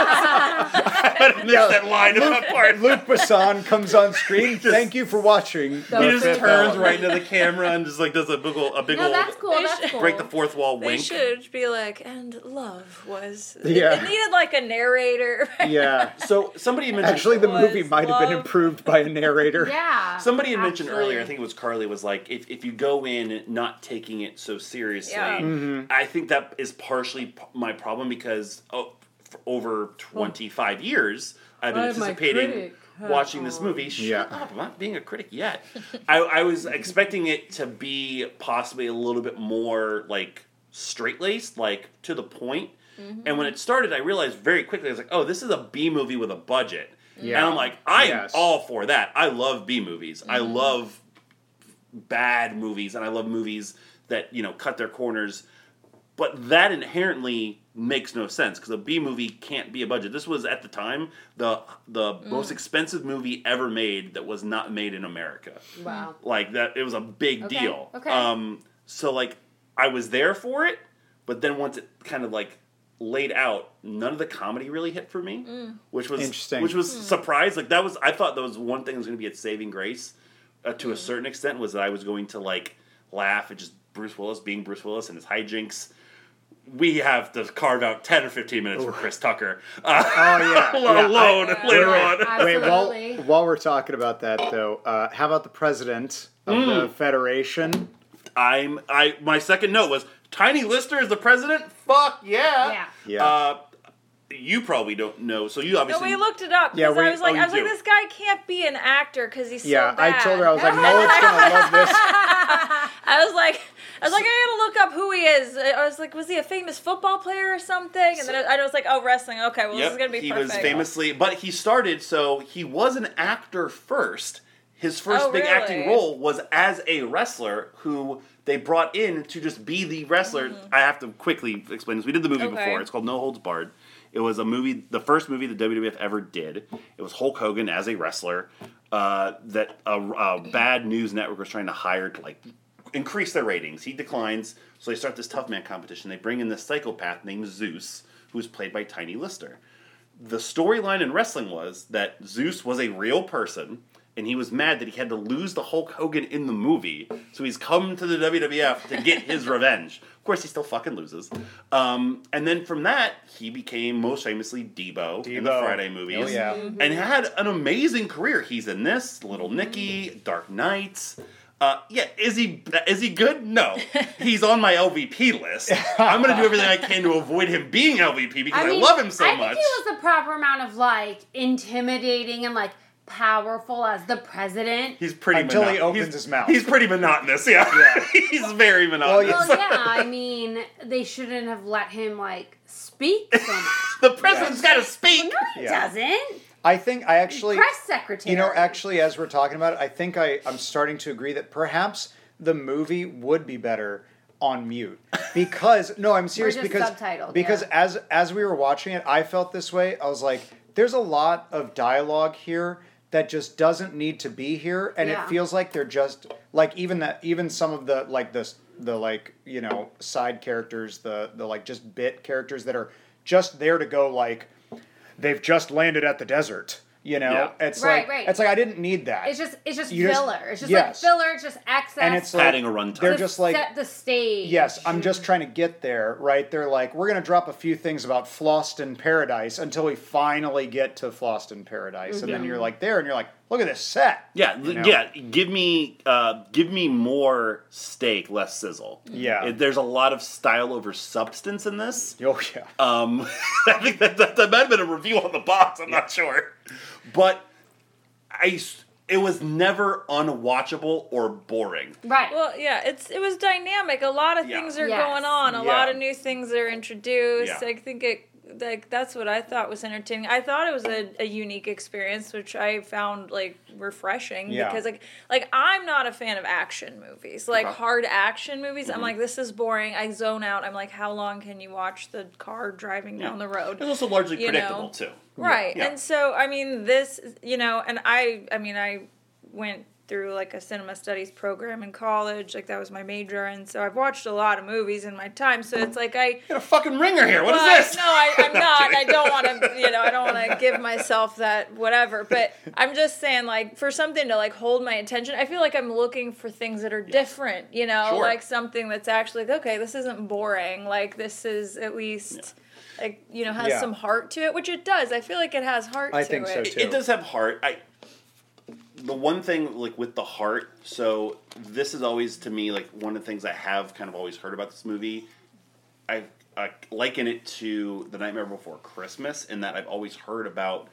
I missed that line of that part. Luc Besson comes on screen. Thank you for watching. The He just turns Element. right into the camera and just like does a big ol- a big no, old that's cool. That's should- cool. break the fourth wall They wink. should be like, and love was. It- Yeah. It, needed like a narrator. Yeah. So somebody mentioned Actually, the movie might have been improved by a narrator. Yeah. Somebody had mentioned Actually. earlier, I think it was Carly, was like, if, if you go in not taking it so seriously, Yeah. Mm-hmm. I think that is partially p- my problem because oh, for over 25 years, I've been I'm anticipating critic. watching this movie. Shut Yeah. up, I'm not being a critic yet. I, I was expecting it to be possibly a little bit more like straight laced, like to the point. Mm-hmm. And when it started, I realized very quickly, I was like, oh, this is a B movie with a budget. Yeah. And I'm like, I'm Yes. all for that. I love B movies. I mm-hmm. love bad movies, and I love movies that you know cut their corners. But that inherently makes no sense because a B movie can't be a budget. This was at the time the the mm. most expensive movie ever made that was not made in America. Wow. Mm-hmm. Like that, it was a big Okay, deal. okay. Um, so like, I was there for it, but then once it kind of like laid out, none of the comedy really hit for me, which was Interesting. Which was surprised. Like that was I thought that was one thing that was going to be a saving grace uh, to a certain extent was that I was going to like laugh at just Bruce Willis being Bruce Willis and his hijinks. We have to carve out ten or fifteen minutes for Chris Tucker uh, Oh yeah. yeah. alone I- later Wait, on. Wait, while, while we're talking about that though, uh, how about the president of Mm. the Federation? I'm I my second note was Tiny Lister is the president. Fuck yeah. Yeah. Yeah. Uh, you probably don't know, so you obviously. No, obviously. we looked it up. Yeah, because we- I was like, oh, I was you like, this guy can't be an actor because he's yeah, so bad. I told her I was like, Mullet's gonna love this. I was like, I was like, I gotta look up who he is. I was like, was he a famous football player or something? And then I, I was like, oh, wrestling. Okay, well, this is gonna be he perfect. was famously, but he started. So he was an actor first. His first Oh, big acting role was as a wrestler who they brought in to just be the wrestler. I have to quickly explain this. We did the movie Mm-hmm. Okay. before. It's called No Holds Barred. It was a movie, the first movie the WWF ever did. It was Hulk Hogan as a wrestler uh, that a, a bad news network was trying to hire to like increase their ratings. He declines, so they start this tough man competition. They bring in this psychopath named Zeus, who's played by Tiny Lister. The storyline in wrestling was that Zeus was a real person, and he was mad that he had to lose the Hulk Hogan in the movie, so he's come to the WWF to get his revenge. Of course, he still fucking loses. Um, and then from that, he became most famously Deebo, in the Friday movies Oh yeah. and had an amazing career. He's in this Little Nicky, Dark Knights. Uh, yeah, is he is he good? No, he's on my LVP list. I'm gonna do everything I can to avoid him being LVP because I, mean, love him so I much. think he was the proper amount of like intimidating and like powerful as the president. He's pretty Until he opens he's- his mouth. He's pretty monotonous. Yeah, he's very monotonous. Well, yeah, I mean, they shouldn't have let him like speak so much. the president's got to speak. No, he Yeah. doesn't. I think I actually Press secretary. You know, actually, as we're talking about it, I think I, I'm starting to agree that perhaps the movie would be better on mute because no, I'm serious because because yeah. as as we were watching it, I felt this way. I was like, there's a lot of dialogue here that just doesn't need to be here, and Yeah. it feels like they're just like even that even some of the like this the like you know side characters the the like just bit characters that are just there to go like they've just landed at the desert. You know, Yeah. it's Right, like right. it's like I didn't need that. It's just it's just You just- filler. it's just yes. like filler. It's just access. and it's like Adding a runtime. They're just like set the stage. yes, I'm just trying to get there, right? They're like we're gonna drop a few things about Fhloston Paradise until we finally get to Fhloston Paradise, and then Mm-hmm. you're like there, and you're like, look at this set. Yeah, You know? yeah. Give me, uh, give me more steak, less sizzle. Yeah. It- there's a lot of style over substance in this. Oh yeah, Um, I think that, that that might have been a review on the box. I'm not sure, but I it was never unwatchable or boring. right. Well, yeah, it's it was dynamic. A lot of Yeah. things are Yes. going on. A Yeah. lot of new things are introduced. Yeah. I think it like that's what I thought was entertaining. I thought it was a, a unique experience, which I found like refreshing Yeah. because like like I'm not a fan of action movies, like Okay. hard action movies. Mm-hmm. I'm like this is boring. I zone out. I'm like, how long can you watch the car driving down the road? It was also largely You predictable know. too. Right. Yeah. And so I mean this you know, and I I mean I went through like a cinema studies program in college, like that was my major and so I've watched a lot of movies in my time. So it's like I Got a fucking ringer here. What is well, this? No, I, I'm not. I don't want to, you know, I don't want to give myself that whatever. But I'm just saying, like, for something to like hold my attention, I feel like I'm looking for things that are different. You know, Sure. like something that's actually like, okay. This isn't boring. Like this is at least. Like you know, has Yeah. some heart to it, which it does. I feel like it has heart I to think it. so, too. It does have heart. I the one thing like with the heart. So this is always to me like one of the things I have kind of always heard about this movie. I, I liken it to The Nightmare Before Christmas in that I've always heard about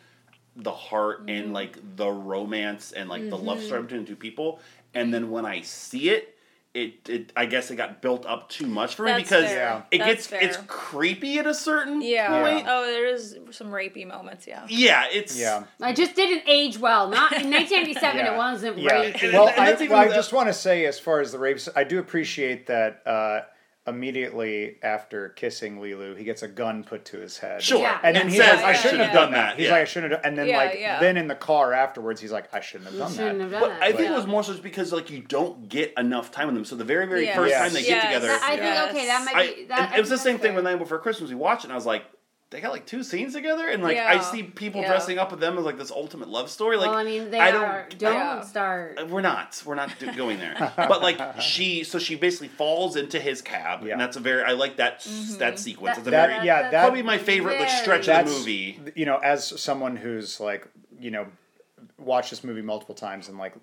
the heart Mm-hmm. and like the romance and like the love story between two people, and then when I see it. It, it I guess it got built up too much for me That's because fair. Yeah. it That's gets it's creepy at a certain Yeah. point. Oh, there is some rapey moments. Yeah. Yeah, it's yeah. I just didn't age well. Not in 1987. Yeah. It wasn't Yeah. rape. And- Well, I, that's even well, I just want to say, as far as the rapes, I do appreciate that uh, immediately after kissing Leeloo, he gets a gun put to his head. Sure. Yeah. And then It he says, says, Yeah, "I shouldn't yeah. have done that." He's Yeah. like, "I shouldn't have," and then Yeah, like yeah. then in the car afterwards, he's like, "I shouldn't have done shouldn't that." have done But that. I think yeah. it was more so just because like you don't get enough time with them. So the very very Yes. first Yes. time they Yes. get together, I think okay, that might be. That, and I it was the same that's thing fair. when Night Before Christmas. We watched it, and I was like, they got like two scenes together, and like I see people Yeah. dressing up with them as like this ultimate love story. Like well, I mean, they I don't. Don't Yeah. start. We're not. We're not do- going there. but like she, so she basically falls into his cab, Yeah. and that's a very. I like that Mm-hmm. that sequence. That- it's a that- very yeah, that- probably my favorite like Very- stretch of the movie. You know, as someone who's like, you know, watched this movie multiple times and like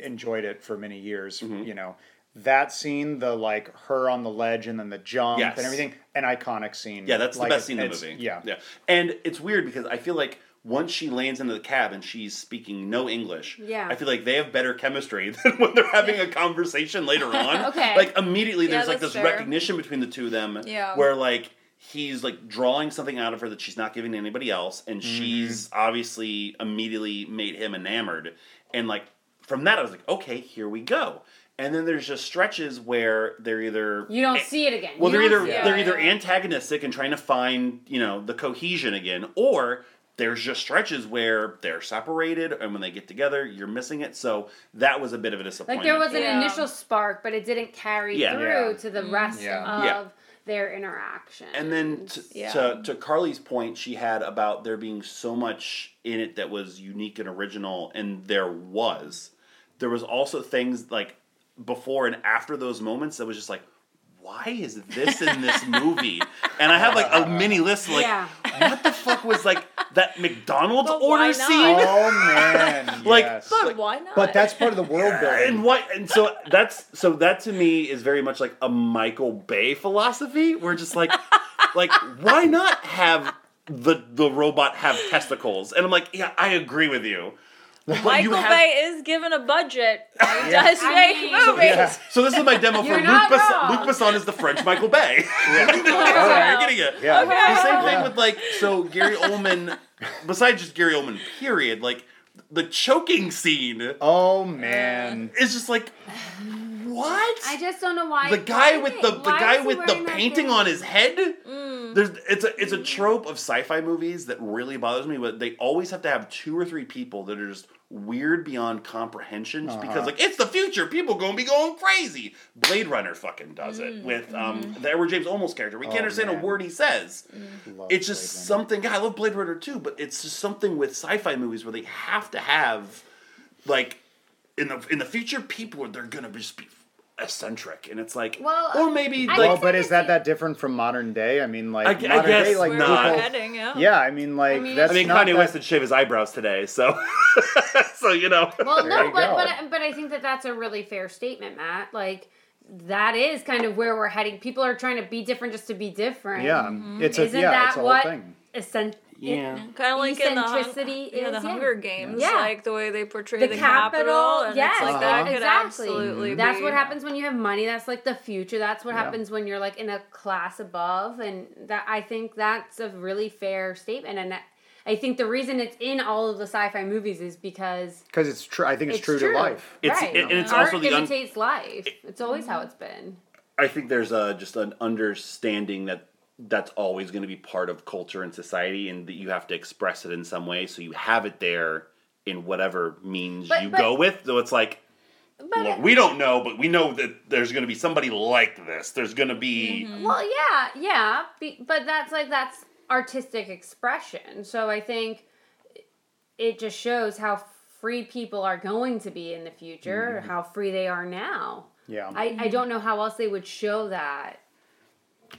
enjoyed it for many years, Mm-hmm. you know, that scene, the like her on the ledge and then the jump Yes. and everything, an iconic scene. Yeah, that's Like, the best scene in the movie. Yeah, yeah. And it's weird because I feel like once she lands into the cab and she's speaking no English, Yeah. I feel like they have better chemistry than when they're having a conversation later on. Okay. Like immediately, Yeah, there's like this fair. recognition between the two of them. Yeah. Where like he's like drawing something out of her that she's not giving to anybody else, and Mm-hmm. she's obviously immediately made him enamored. And like from that, I was like, okay, here we go. And then there's just stretches where they're either You don't see it again. well, You they're either they're either antagonistic and trying to find you know the cohesion again, or there's just stretches where they're separated, and when they get together, you're missing it. So that was a bit of a disappointment. Like there was an Yeah. initial spark, but it didn't carry Yeah. through Yeah. to the mm-hmm. rest Yeah. of Yeah. their interaction. and then to, Yeah. to to Carly's point, she had about there being so much in it that was unique and original, and there was. There was also things like before and after those moments that was just like, why is this in this movie? and I have like a mini list like, yeah, what the fuck was like that McDonald's But order scene? Oh man, Like, yes. But why not? but that's part of the world building. And what? And so that's so that to me is very much like a Michael Bay philosophy. We're just like, like why not have the the robot have testicles? And I'm like, yeah, I agree with you. Michael have- Bay is given a budget. He Yeah. does I make mean- movies. Yeah. So this is my demo for You're Luc not Besson. Luc Besson is the French Michael Bay. Yeah. You're getting it. Yeah. The same thing with like so Gary Oldman. besides just Gary Oldman, period. Like the choking scene Oh man. it's just like what? I just don't know why. the guy with the the guy with the painting on his head. Mm. There's it's a it's a trope of sci-fi movies that really bothers me. But they always have to have two or three people that are just weird beyond comprehension. Just because Uh-huh. like it's the future, people gonna be going crazy. Blade Runner fucking does it with um the Edward James Olmos character. We can't Oh, understand man. a word he says. Love It's just Blade something. God, I love Blade Runner too, but it's just something with sci-fi movies where they have to have like in the in the future people they're gonna just be eccentric, and it's like Well, or um, maybe I like Well, but is that that different from modern day? I mean, like I gu- I guess day, like not. we're people. heading, yeah. Yeah, I mean, like mean, that's I mean, not Kanye that- West did shave his eyebrows today, so so you know. Well, no, you but but but I think that that's a really fair statement, Matt. Like that is kind of where we're heading. People are trying to be different just to be different. Yeah, it's a Isn't yeah, that it's a what whole thing. essen- Yeah. Kind of like in the, hun- yeah, the is, yeah. Hunger Games, Yeah. like the way they portray the, the, capital, and yes, it's like Uh-huh. that could exactly. absolutely That's be- what happens when you have money. That's like the future. That's what Yeah. happens when you're like in a class above, and that I think that's a really fair statement. And I- I think the reason it's in all of the sci-fi movies is because Because it's true. I think it's, it's true, to life. It's- right? and it's Art also the un- imitates life. It's always how it's been. I think there's a just an understanding that that's always going to be part of culture and society, and that you have to express it in some way. So you have it there in whatever means But- you but- go with. So it's like. But Look, we don't know, but we know that there's going to be somebody like this. There's going to be mm-hmm. Well, yeah, yeah, be, but that's like that's artistic expression. So I think it just shows how free people are going to be in the future, how free they are now. Yeah. I, I don't know how else they would show that.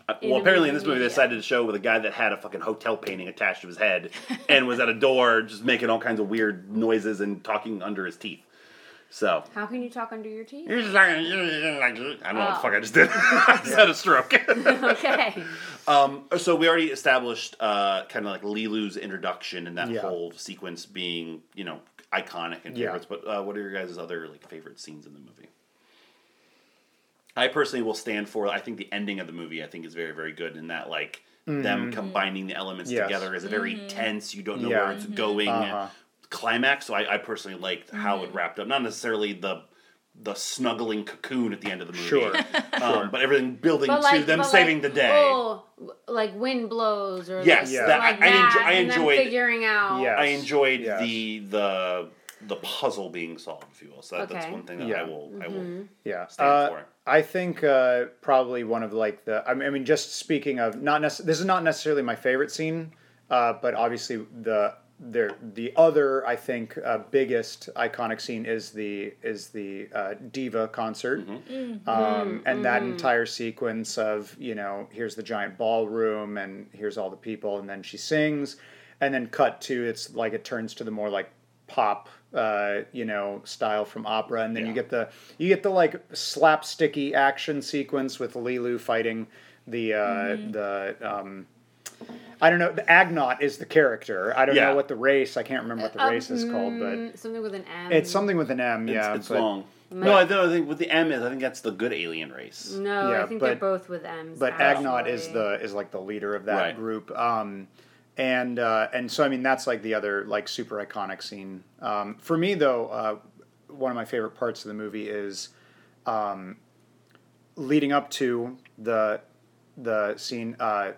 Uh, well, apparently in this movie, movie they decided to show with a guy that had a fucking hotel painting attached to his head and was at a door just making all kinds of weird noises and talking under his teeth. So How can you talk under your teeth? you're just like, I don't know what the Oh. fuck I just did. I just had a stroke. okay. um, so we already established uh, kind of like Leeloo's introduction and that Yeah. whole sequence being you know iconic and Yeah. favorites. But uh, what are your guys' other like favorite scenes in the movie? I personally will stand for. I think the ending of the movie I think is very very good in that like them combining the elements Yes. together is a very tense. You don't know Yeah. where it's going Uh-huh. Climax. So I, I personally liked how it wrapped up. Not necessarily the the snuggling cocoon at the end of the movie, Sure. um, but everything building But to them saving like, the day. Oh, like wind blows or Yes, like, Yeah. that, like I, I, enjo- that, I and then enjoyed. figuring out. Yeah. I enjoyed Yes. the the the puzzle being solved, if you will. So that, that's one thing that Yeah. I will I Mm-hmm. will Yeah, stand uh, for. I think uh, probably one of like the. I mean, I mean, just speaking of not nec- this is not necessarily my favorite scene, uh, but obviously the the the other I think uh, biggest iconic scene is the is the uh, diva concert, Mm-hmm. um, and that entire sequence of you know here's the giant ballroom and here's all the people, and then she sings, and then cut to it's like it turns to the more like pop uh, you know style from opera. And then you get the you get the like slapsticky action sequence with Leeloo fighting the uh, Mm-hmm. the um, I don't know the Aknot is the character I don't Yeah. know what the race I can't remember what the Um, race is called but mm, something with an M. it's something with an M yeah it's but, long. No, I, don't think with the M is I think that's the good alien race. No, Yeah, I think they're both with M's. but Aknot is the is like the leader of that Right. group. Um, and uh, and so I mean that's like the other like super iconic scene. Um, for me though, uh, one of my favorite parts of the movie is um, leading up to the the scene uh,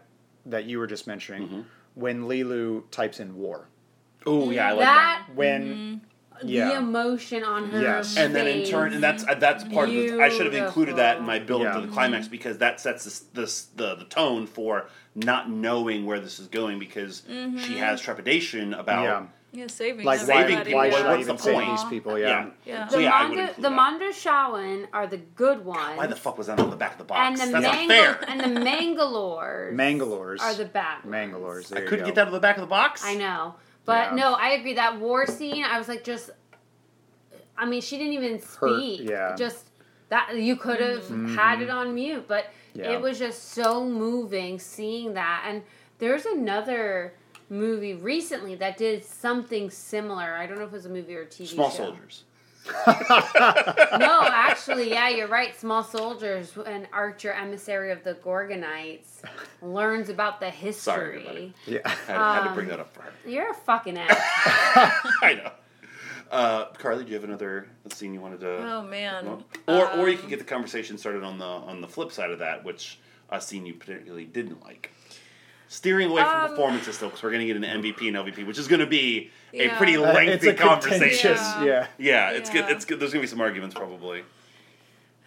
that you were just mentioning Mm-hmm. when Leeloo types in war. Oh yeah, I like that. that When the yeah emotion on her Yes. And then in turn, and that's uh, that's part of the. I should have included that in my build up Yeah. to the climax because that sets this, this the the tone for not knowing where this is going because she has trepidation about. yeah Yeah, saving like why, Saving everybody. why people, should I even the save point? these people? Yeah. Yeah. Yeah. So the yeah, I would Manda, the that. Mondoshawan are the good ones. Why the fuck was that on the back of the box? and box? the That's not fair. and the Mangalores. Mangalores are the bad ones. Mangalores. I there you couldn't get that on the back of the box. I know, but Yeah. no, I agree. That war scene, I was like, just. I mean, she didn't even Hurt, speak. yeah. Just that you could have mm-hmm. had it on mute, but Yeah. it was just so moving seeing that. And there's another movie recently that did something similar. I don't know if it was a movie or a TV Small show. soldiers. no, actually, yeah, you're right. Small soldiers, an archer emissary of the Gorgonites, learns about the Sorry, history. everybody. Yeah. I had, had to Um, bring that up for her. You're a fucking ass. I know. Uh, Carly, do you have another scene you wanted to? Oh man. No? Or, or you could get the conversation started on the on the flip side of that, which a scene you particularly didn't like. Steering away from Um, performances still, because we're going to get an MVP and LVP, which is going to be a Yeah. pretty Uh, lengthy it's a conversation. Yeah. Yeah. Yeah, it's good. It's good. There's going to be some arguments probably.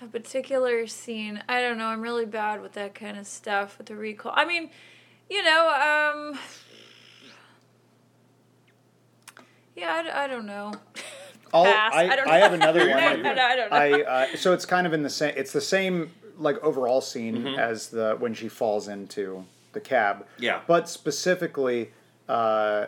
a particular scene. I don't know. I'm really bad with that kind of stuff with the recall. I mean, you know, um, yeah, I don't know. I'll, Pass. I, I don't I have another one. I, don't- I don't know. I uh, so it's kind of in the same. It's the same like overall scene Mm-hmm. as the when she falls into the cab. Yeah. But specifically, uh,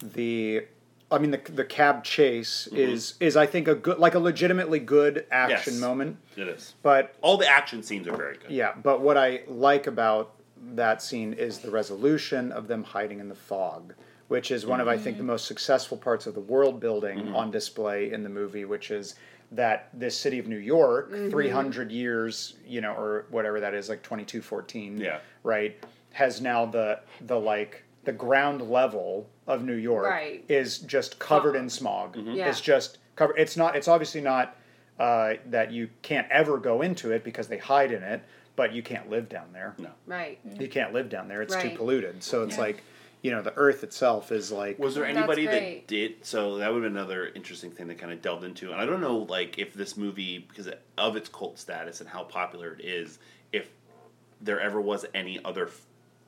the I mean the the cab chase is is I think a good like a legitimately good action Mm-hmm. Yes. moment. It is. But All the action scenes are very good. yeah, but what I like about that scene is the resolution of them hiding in the fog, which is one of I think the most successful parts of the world building Mm-hmm. on display in the movie, which is that this city of New York, 300 years, you know, or whatever that is, like 2214, Yeah. right, has now the the like the ground level of New York Right. is just covered in Smog. smog. Yeah. It's just covered. It's not. It's obviously not uh, that you can't ever go into it because they hide in it, but you can't live down there. No. right. You can't live down there. It's too polluted. So it's Yeah. like, you know, the earth itself is like. Was there anybody that did? So that would be another interesting thing that kind of delved into. And I don't know, like, if this movie, because of its cult status and how popular it is, if there ever was any other f-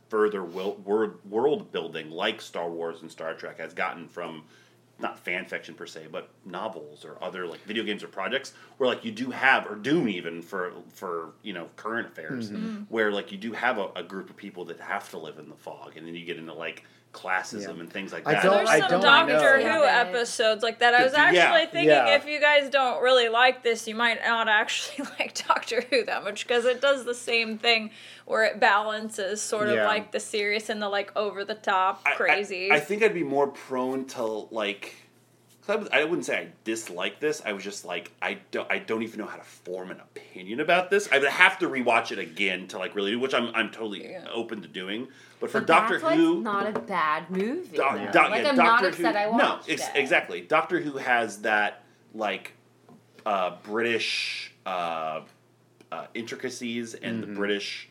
further world building like Star Wars and Star Trek has gotten from not fan fiction per se, but novels or other like video games or projects where like you do have or Doom even for for you know current affairs mm-hmm. where like you do have a, a group of people that have to live in the fog and then you get into like classism Yeah. and things like I that. don't- There's I some don't Doctor know. Who Yeah. episodes like that. I was Yeah. actually thinking Yeah. if you guys don't really like this, you might not actually like Doctor Who that much because it does the same thing where it balances sort of Yeah. like the serious and the like over the top I- I- crazy. I, think I'd be more prone to like. 'Cause I, was, I wouldn't say I dislike this. I was just like I don't. I don't even know how to form an opinion about this. I would have to rewatch it again to like really, do, which I'm I'm totally Yeah. open to doing. But for But Doctor that's Who, it's not a bad movie. Doc- though. Doc- like yeah, I'm Doctor not upset Who, I no, ex- it. exactly. Doctor Who has that like uh, British uh, uh, intricacies and the British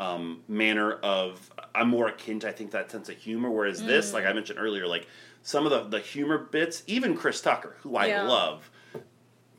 um, manner of. I'm more akin to I think that sense of humor. Whereas this, like I mentioned earlier, like some of the the humor bits, even Chris Tucker, who I Yeah. love.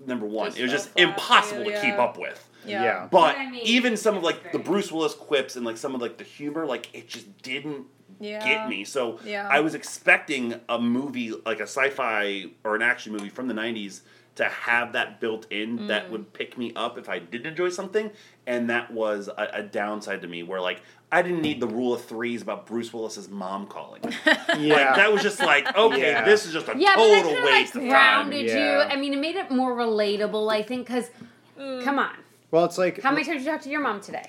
Number one, Just it was so just flashy, impossible to keep up with. yeah. Yeah. But I mean, even some of it's like the. Bruce Willis quips and like some of like the humor, like it just didn't Yeah. get me. So Yeah. I was expecting a movie like a sci-fi or an action movie from the '90s to have that built in Mm. that would pick me up if I did enjoy something, and that was a, a downside to me. Where like I didn't need the rule of threes about Bruce Willis's mom calling. me. yeah. Like that was just like okay, Yeah. this is just a Yeah, but that total kind of waste like of time. grounded you. Yeah. I mean, it made it more relatable. I think because, Mm. come on, well, it's like. how many times did you talk to your mom today?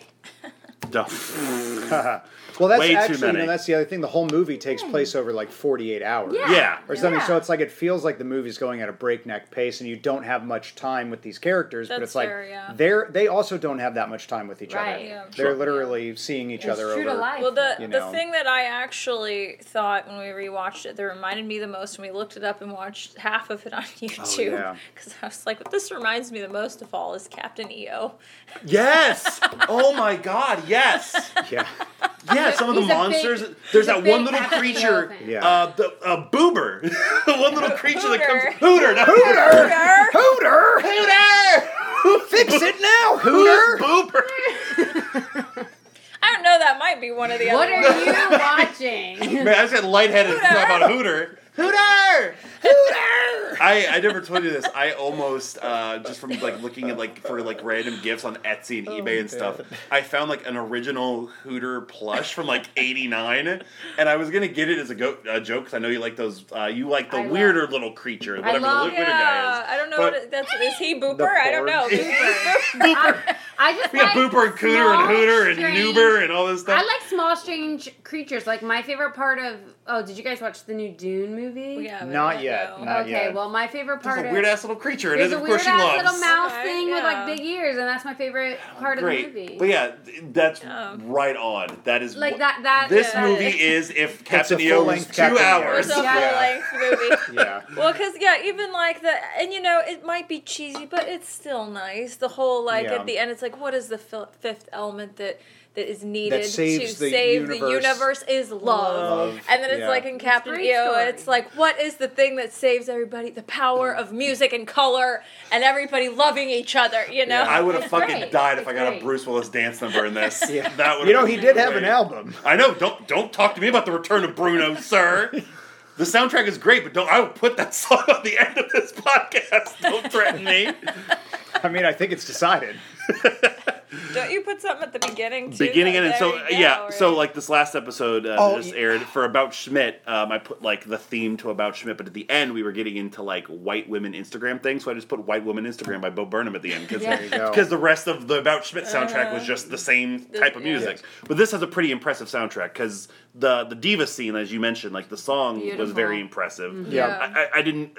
Dumb. well, that's Way actually, you know, that's the other thing. The whole movie takes place over like 48 hours. Yeah. Yeah. or something. Yeah. So it's like it feels like the movie's going at a breakneck pace, and you don't have much time with these characters. but That's it's like fair, yeah. they're they also don't have that much time with each Right. other. Yeah. They're Sure. literally seeing each It's other true over. to life. Well, the you the thing that I actually thought when we rewatched it that reminded me the most when we looked it up and watched half of it on oh, YouTube Oh, yeah. because I was like, what this reminds me the most of all is Captain EO. Yes. oh my God. Yes. Yeah, Yeah, some of the He's a big- monsters. there's that one little creature, Elephant. Yeah. uh, the uh, Boober, the one little creature that comes Hooter, no, Hooter, Hooter, Hooter, fix it now, Hooter. Boober. I don't know. That might be one of the other. What other are ones. you watching? Man, I said got lightheaded Hooter. about Hooter. Hooter, Hooter. I I never told you this. I almost uh, just from like looking at like for like random gifts on Etsy and eBay and stuff. God. I found like an original Hooter plush from like '89, and I was gonna get it as a, go- a joke because I know you like those. Uh, you like the I love- weirder little creature, whatever love- the Hooter guy is. I don't know But- what it, that's. Is he Booper? I don't know. Booper. Booper. I just We got like Booper and Cooter and small, Hooter and strange- Noober and all this stuff. I like small, small strange creatures. Like my favorite part of oh, did you guys watch the new Dune movie? We haven't Not yet, yet. Not okay, yet. well my favorite There's part a of weird ass little creature. It there's is, a of weird course, she ass loves. little mouse Okay, thing with like big ears, and that's my favorite part Great, of the movie. but yeah, that's Oh. right on. That is Like wh- that- that- This that movie is- is if Captain a EO was two Captain hours. It's a Yeah. full length movie. Yeah. Well, because yeah, even like the and you know it might be cheesy, but it's still nice. The whole like Yeah. at the end, it's like what is the fifth element that that is needed saves to the save the universe. universe is love. Love, And then it's yeah. like in Captain great EO, story. it's like what is the thing that saves everybody? The power of music and color and everybody loving each other. You know. I would have fucking great. died if It's I got great. a Bruce Willis dance number in this. Yeah. That would You know, he did have an album. I know. Don't don't talk to me about the return of Bruno, sir. The soundtrack is great, but don't. I will put that song on the end of this podcast. Don't threaten me. I mean, I think it's decided. Don't you put something at the beginning too? Beginning and so you go, yeah, so like this last episode uh, Oh, that just yeah. aired for About Schmidt. Um, I put like the theme to About Schmidt, but at the end we were getting into like white women Instagram things, so I just put White Woman Instagram by Bo Burnham at the end because Yeah. There you go. because the rest of the About Schmidt soundtrack was just the same type of yeah. music. But this has a pretty impressive soundtrack because the the diva scene, as you mentioned, like the song was very impressive. Yeah. I, I, I didn't.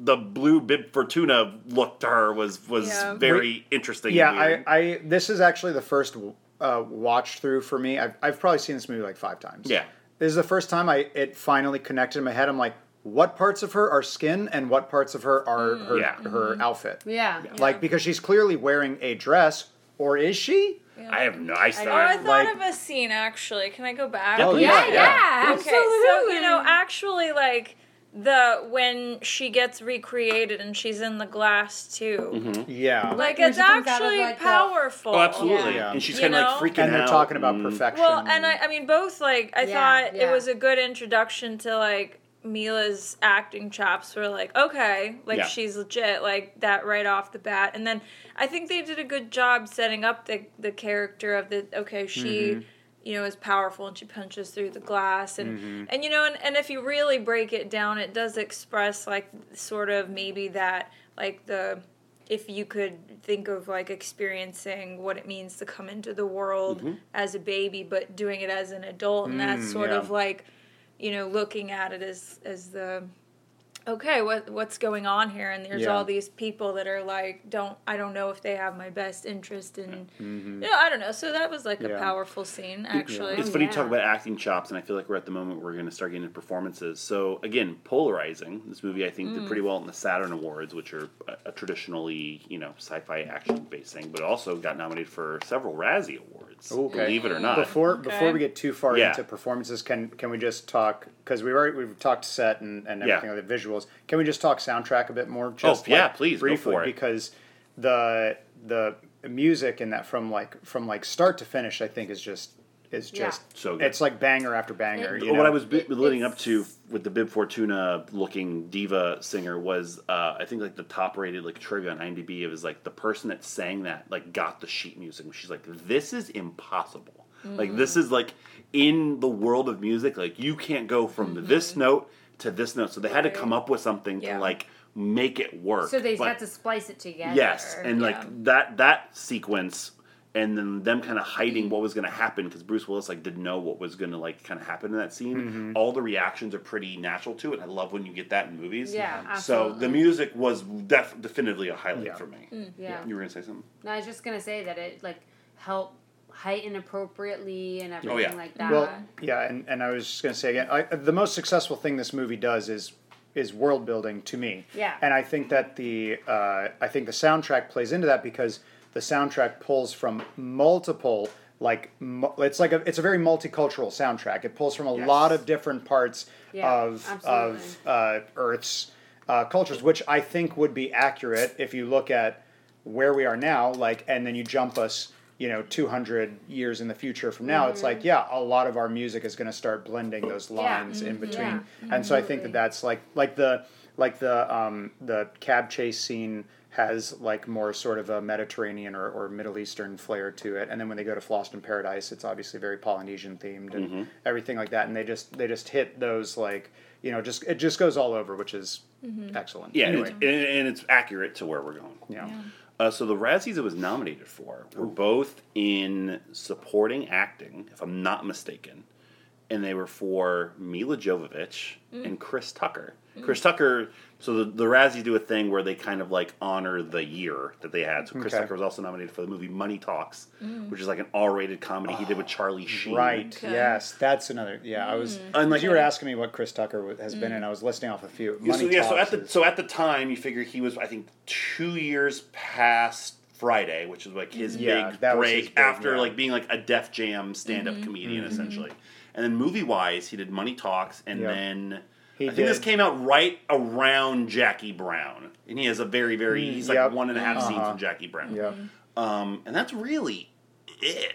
The blue bib fortuna look to her was was Yeah. very interesting. Yeah. I, I this is actually the first uh, watch through for me. I've, I've probably seen this movie like five times. Yeah. This is the first time I it finally connected in my head. I'm like, what parts of her are skin and what parts of her are her Yeah. her outfit? yeah. Like because she's clearly wearing a dress, or is she? I have no. I Oh, started. I thought like- of a scene actually. Can I go back? Yeah, Oh. Yeah, Yeah, yeah, yeah. Okay, absolutely. so you know, actually, like the when she gets recreated and she's in the glass too, Mm-hmm. Yeah. like when it's she comes out of, actually like, the- powerful. Oh, absolutely. Yeah. And she's kind of like freaking and they're talking about and- perfection. Well, and I, I mean, both like I Yeah, thought it was a good introduction to like Milla's acting chops. Were like okay, like Yeah. she's legit, like that right off the bat. And then I think they did a good job setting up the the character of the okay she. Mm-hmm. You know, is powerful and she punches through the glass and Mm-hmm. and you know and, and if you really break it down, it does express like sort of maybe that like the if you could think of like experiencing what it means to come into the world Mm-hmm. as a baby but doing it as an adult and that's Mm, sort yeah. of like you know looking at it as as the okay what what's going on here and there's Yeah. all these people that are like don't i don't know if they have my best interest in Mm-hmm. you know i don't know so that was like a powerful scene actually It's funny to talk about acting chops, and I feel like we're at the moment where we're going to start getting into performances. So again, polarizing. This movie I think did Mm. pretty well in the Saturn Awards, which are a, a traditionally you know sci-fi action based thing, but also got nominated for several Razzie Awards. Okay. Believe it or not. Before Okay. before we get too far Yeah. into performances, can can we just talk because we already we've talked set and, and Yeah. everything like the visuals. Can we just talk soundtrack a bit more? Oh, just yeah, like, please, go briefly for it. because the the music in that from like from like start to finish, I think is just is Yeah. just So good. It's like banger after banger. It- you know? what I was bi- leading up to with the Bib Fortuna looking diva singer was uh, I think like the top rated like trivia on IMDb. It was like the person that sang that like got the sheet music. And she's like, this is impossible. Like this is like in the world of music. Like you can't go from this note to this note. So they had to come up with something Yeah. to like make it work. So they But- had to splice it together. Yes, and Yeah. like that that sequence, and then them kind of hiding what was going to happen because Bruce Willis like didn't know what was going to like kind of happen in that scene. Mm-hmm. All the reactions are pretty natural to it. I love when you get that in movies. Yeah, So the music was def- definitively a highlight Yeah. for me. Yeah. You were gonna say something? No, I was just gonna say that it like helped heighten appropriately and everything Oh, yeah. like that. Well, yeah, and, and I was just going to say again, I, the most successful thing this movie does is is world building to me. Yeah. And I think that the uh, I think the soundtrack plays into that because the soundtrack pulls from multiple like it's like a it's a very multicultural soundtrack. It pulls from a Yes. lot of different parts Yeah, of of uh, Earth's uh, cultures, which I think would be accurate if you look at where we are now, like, and then you jump us, you know, 200 years in the future from now, it's like, yeah, a lot of our music is going to start blending those Yeah. lines in between. Yeah. And so I think that that's like, like the, like the, um, the cab chase scene has like more sort of a Mediterranean or, or Middle Eastern flair to it. And then when they go to Fhloston Paradise, it's obviously very Polynesian themed and mm-hmm. everything like that. And they just, they just hit those like, you know, just, it just goes all over, which is mm-hmm. excellent. Yeah, Anyway. and, it's, and, and it's accurate to where we're going. yeah. Uh, so the Razzies it was nominated for were both in supporting acting, if I'm not mistaken, and they were for Milla Jovovich mm. and Chris Tucker. Mm. Chris Tucker. So the, the Razzies do a thing where they kind of like honor the year that they had. So Chris Okay. Tucker was also nominated for the movie Money Talks, mm. which is like an R-rated comedy he did with Charlie oh, Sheen. Right. Okay. Yes, that's another. Yeah, I was. Mm. And, like- you were asking me what Chris Tucker wa- has been mm. in. I was listing off a few. Yeah, Money so, yeah, so at the is- so at the time, you figure he was, I think, two years past Friday, which is like his mm-hmm. Yeah, big that break his big, after yeah. like being like a Def Jam stand-up mm-hmm. comedian mm-hmm. essentially. And then movie wise, he did Money Talks, and Yeah. then He I think this came out right around Jackie Brown, and he has a very very he's like yep. one and a half scenes Uh-huh. from Jackie Brown. yeah. Um, and that's really it.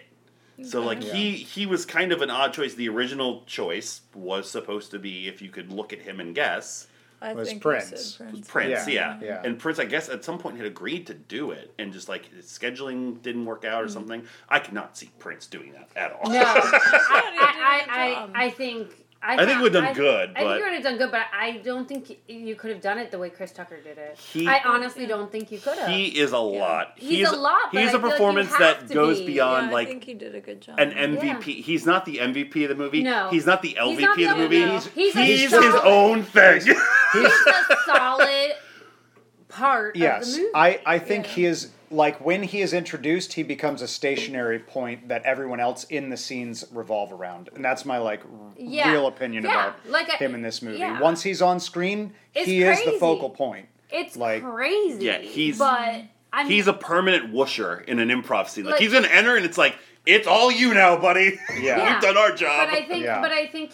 So like Yeah. he he was kind of an odd choice. The original choice was supposed to be if you could look at him and guess. I Was think Prince. You said Prince. Prince, Yeah, yeah. yeah. And Prince, I guess, at some point had agreed to do it, and just like his scheduling didn't work out or Mm-hmm. something. I could not see Prince doing that at all. No, I, did a I, good I, job. I think. I, I think thought- we've done I- good, I think but- you would have done good, but I don't think you could have done it the way Chris Tucker did it. He- I honestly don't think you could have. He is a lot. He's a lot, but He's I a feel like performance that goes be. beyond yeah, I like think he did a good job. an MVP. He's not the MVP of the movie. No. He's not the LVP not the of the movie. LVP. He's, He's a his own thing. He's a solid part of Yes, the movie. I, I think Yeah. he is like when he is introduced, he becomes a stationary point that everyone else in the scenes revolve around, and that's my like r- Yeah. real opinion Yeah. about Like I- him in this movie. yeah. Once he's on screen, It's he is the focal point. it's like- crazy. Yeah, he's- But I mean, he's a permanent whoosher in an improv scene. Like, Like- he's gonna enter, and it's like it's all you now, buddy. Yeah. Yeah. We've done our job. But I think, Yeah. but I think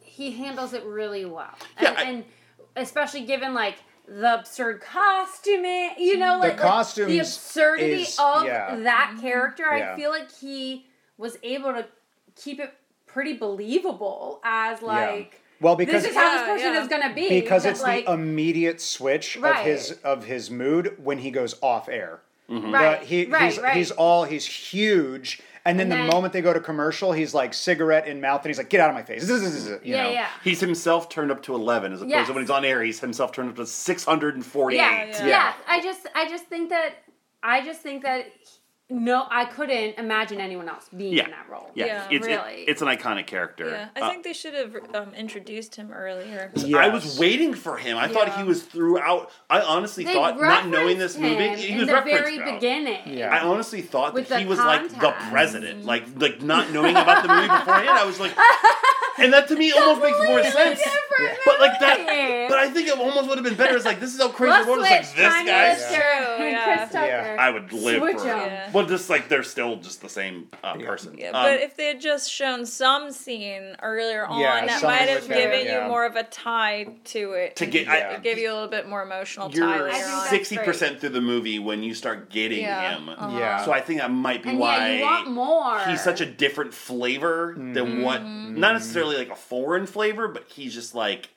he handles it really well. Yeah, and, I- and especially given like the absurd costuming, you know, like, like, costumes the absurdity is- of yeah. that character. Yeah. I feel like he was able to keep it pretty believable as like Well, because this is how this person yeah. is going to be because it's like, the immediate switch of his of his mood when he goes off air. Mm-hmm. right, The- he, right, he's, right. he's all he's huge, and then And the moment they go to commercial, he's like cigarette in mouth, and he's like, "Get out of my face!" You yeah, know? yeah. He's himself turned up to eleven, as opposed Yes. to when he's on air, he's himself turned up to six hundred and forty-eight. Yeah, Yeah. yeah, I just, I just think that, I just think that, no, I couldn't imagine anyone else being Yeah. in that role. Yeah, Yeah. it's, it- Really. it's an iconic character. yeah, I Uh, think they should have um, introduced him earlier. Yeah, I was waiting for him. I thought he was throughout. I honestly They thought, not knowing this referenced movie, him he in was the referenced very throughout. beginning. Yeah. I honestly thought With that he was like the president, like like not knowing about the movie beforehand. I was like, and that to me almost makes more sense. different But like that, but I think it almost would have been better. It's like this is how crazy Let's the world is. Like this guy, Lister True, yeah. Yeah. I would live Switch for. Them. Well, just like they're still just the same uh, person. Yeah, Um, but if they had just shown some scene earlier on, Yeah, that something might have with that, given yeah. you more of a tie to it. to and get, Yeah. I, give you a little bit more emotional tie you're later on. sixty percent through the movie when you start getting Yeah. him. Uh-huh. Yeah. So I think that might be and why yeah, you want more. he's such a different flavor than what Mm-hmm. not necessarily like a foreign flavor, but he's just like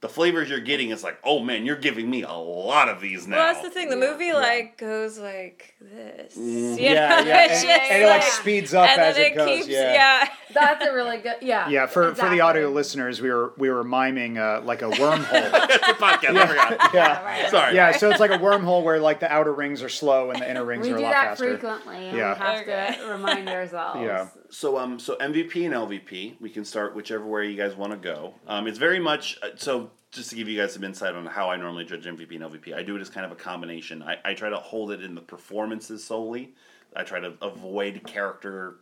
the flavors you're getting is like, oh man, you're giving me a lot of these now. Well, that's the thing. The Yeah. movie like goes like this. You Mhm. know? Yeah, yeah, It's and, just and it like like- speeds up and as then it goes. keeps, yeah. That's a really good. Yeah. Yeah, for, for the audio listeners, we were we were miming uh, like a wormhole. That's a podcast. I forgot. yeah, Right. Sorry. yeah. So it's like a wormhole where like the outer rings are slow and the inner rings We are a lot faster. We do that faster. frequently, and Yeah. we have Okay. to remind ourselves. Yeah. So um, so MVP and LVP, we can start whichever way you guys want to go. Um, it's very much uh, so. Just to give you guys some insight on how I normally judge MVP and LVP, I do it as kind of a combination. I, I try to hold it in the performances solely. I try to avoid character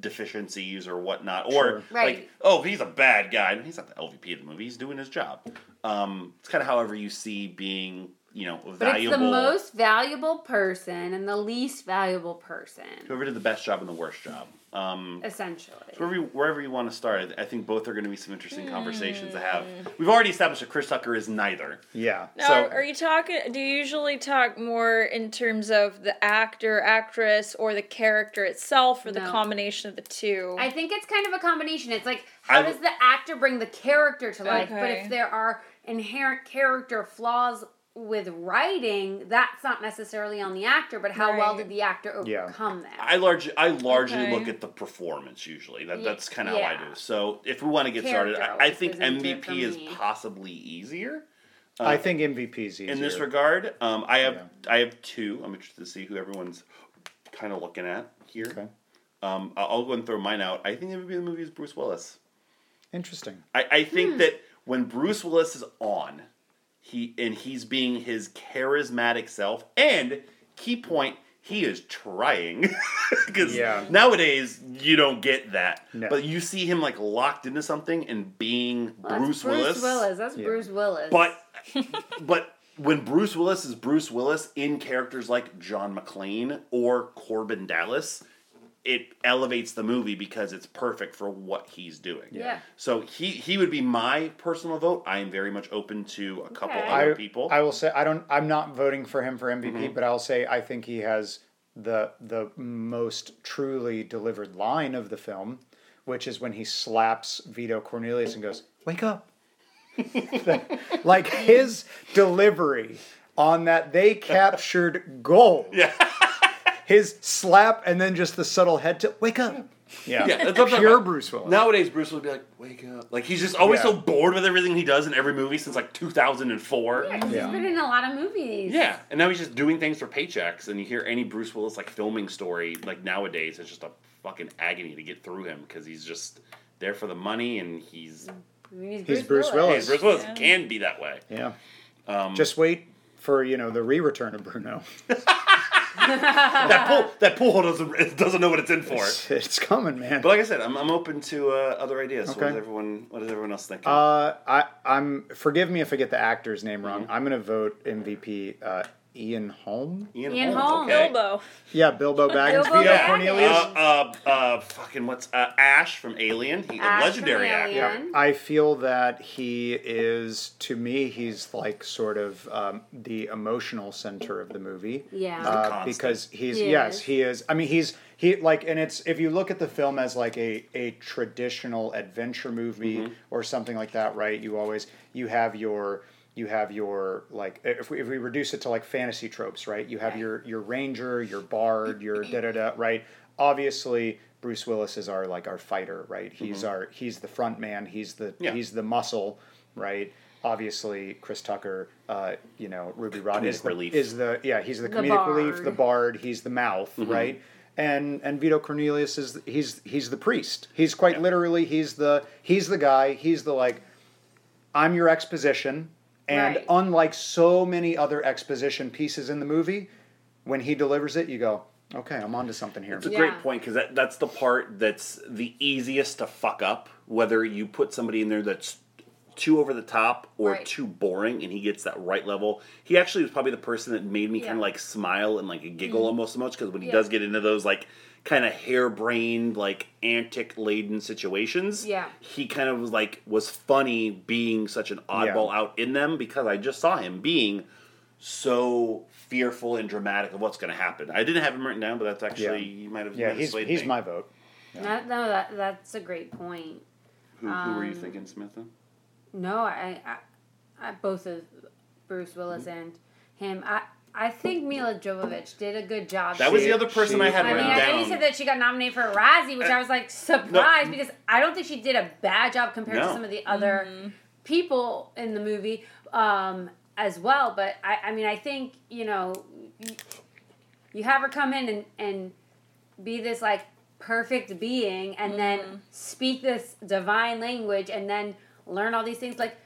deficiencies or whatnot, or Sure. Right. like, oh, he's a bad guy. He's not the LVP of the movie. He's doing his job. Um, it's kind of however you see being, you know, But valuable. it's the most valuable person and the least valuable person, Whoever did the best job and the worst job. Um, essentially. Wherever you, wherever you want to start, I think both are going to be some interesting conversations to have. Hmm. We've already established that Chris Tucker is neither. Yeah. Now, So- are, are you talking? Do you usually talk more in terms of the actor, actress, or the character itself, or the combination of the two? I think it's kind of a combination. It's like how I- does the actor bring the character to life? But if there are inherent character flaws with writing, that's not necessarily on the actor, but how well did the actor Yeah. overcome that? I large I largely Okay. look at the performance usually. That, that's kind of how I do. So if we want to get started, I, I think is into it MVP is me. possibly easier. I think MVP's easier. in this regard. Um, I have I have two. I'm interested to see who everyone's kind of looking at here. Okay. Um, I'll I'll go and throw mine out. I think MVP of the movie is Bruce Willis. Interesting. I, I think that when Bruce Willis is on, he and he's being his charismatic self, and key point, he is trying because Yeah. nowadays you don't get that. No. But you see him like locked into something and being Well, that's Bruce, Bruce Willis. Willis. That's Yeah. Bruce Willis. But but when Bruce Willis is Bruce Willis in characters like John McClane or Korben Dallas, it elevates the movie because it's perfect for what he's doing. Yeah. So he he would be my personal vote. I am very much open to a couple Okay. other I, people. I will say I don't. I'm not voting for him for MVP, Mm-hmm. but I'll say I think he has the the most truly delivered line of the film, which is when he slaps Vito Cornelius and goes, "Wake up!" like his delivery on that they captured gold. yeah. His slap and then just the subtle head tilt. Wake up! Yeah, Yeah, that's what I'm pure about. Bruce Willis. Nowadays, Bruce would be like, "Wake up!" Like he's just always Yeah. so bored with everything he does in every movie since like 2004. yeah, 'cause Yeah. he's been in a lot of movies. Yeah, and now he's just doing things for paychecks. And you hear any Bruce Willis like filming story like nowadays, it's just a fucking agony to get through him because he's just there for the money and he's I mean, he's, He's Bruce, Bruce Willis. hey, Bruce Willis Yeah. can be that way. Yeah. Um, Just wait for you know the re-return of Bruno. that pool that pool doesn't doesn't know what it's in for. It's, it's coming, man. But like I said, I'm, I'm open to uh, other ideas. So What does everyone What does everyone else think? Uh, I I'm forgive me if I get the actor's name wrong. Mm-hmm. I'm gonna vote MVP uh, Ian Holm. Ian Holmes, Holmes. okay. Bilbo. Yeah, Bilbo Baggins, Bilbo Vito Baggins. Cornelius. Uh, uh, uh, fucking what's uh, Ash from Alien? He, Ash a legendary from actor. Alien. I feel that he is, to me, he's like sort of um, the emotional center of the movie. Yeah. Uh, because he's He yes, is. he is. I mean, he's he like, and it's if you look at the film as like a a traditional adventure movie Mm-hmm. or something like that, right? You always you have your you have your like if we, if we reduce it to like fantasy tropes, right? You have Right. your your ranger, your bard, your da da da, right? Obviously, Bruce Willis is our like our fighter, right? He's our he's the front man. He's the Mm-hmm. Yeah. he's the muscle, right? Obviously, Chris Tucker, uh, you know, Ruby Rhod is the, relief. is the yeah he's the The comedic relief, the bard. He's the mouth, Mm-hmm. right? And and Vito Cornelius is he's he's the priest. He's quite literally he's the he's the guy. He's the like I'm your exposition. And Right. unlike so many other exposition pieces in the movie, when he delivers it, you go, okay, I'm onto something here. It's a Yeah. great point because that, that's the part that's the easiest to fuck up. Whether you put somebody in there that's too over the top or Right. too boring, and he gets that right level. He actually was probably the person that made me kind of like smile and like giggle mm-hmm. almost so much because when he Yeah. does get into those like kind of harebrained, like antic laden situations, Yeah. he kind of was like was funny being such an oddball out in them because I just saw him being so fearful and dramatic of what's going to happen. I didn't have him written down, but that's actually Yeah. you might have. yeah, he's he's me. my vote. That, no, that, that's a great point. Who, who were you Um, thinking, Smith? No, I, I, I both of Bruce Willis and him. I, I think Milla Jovovich did a good job. That was the other person she- I had I mean, written I know down. you said that she got nominated for a Razzie, which uh, I was like surprised because I don't think she did a bad job compared No. to some of the other mm-hmm. people in the movie um, as well. But I, I mean, I think you know, you, you have her come in and, and be this like perfect being, and then mm-hmm. speak this divine language, and then learn all these things. Like,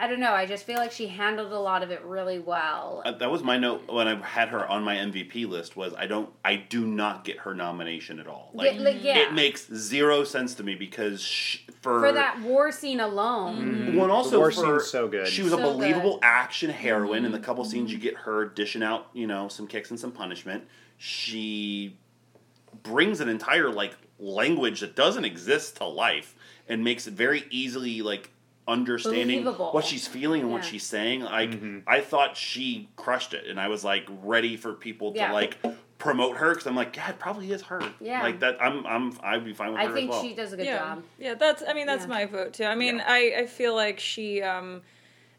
I don't know. I just feel like she handled a lot of it really well. Uh, that was my note when I had her on my MVP list. Was I don't I do not get her nomination at all. Like, Yeah, like, yeah. it makes zero sense to me because sh for for that war scene alone. Mm-hmm. Mm-hmm. One also The war for, scene's so good. She was a believable good. action heroine. In the mm-hmm. couple scenes you get her dishing out, you know, some kicks and some punishment. She brings an entire like language that doesn't exist to life and makes it very easily like understanding Believable. what she's feeling and what she's saying. Like Mm-hmm. I thought she crushed it, and I was like ready for people to like promote her because I'm like, yeah, it probably is her. Yeah. like that. I'm I'm I'd be fine with I her think as well. she does a good yeah. job. Yeah, that's I mean that's Yeah. my vote too. I mean, Yeah. I I feel like she um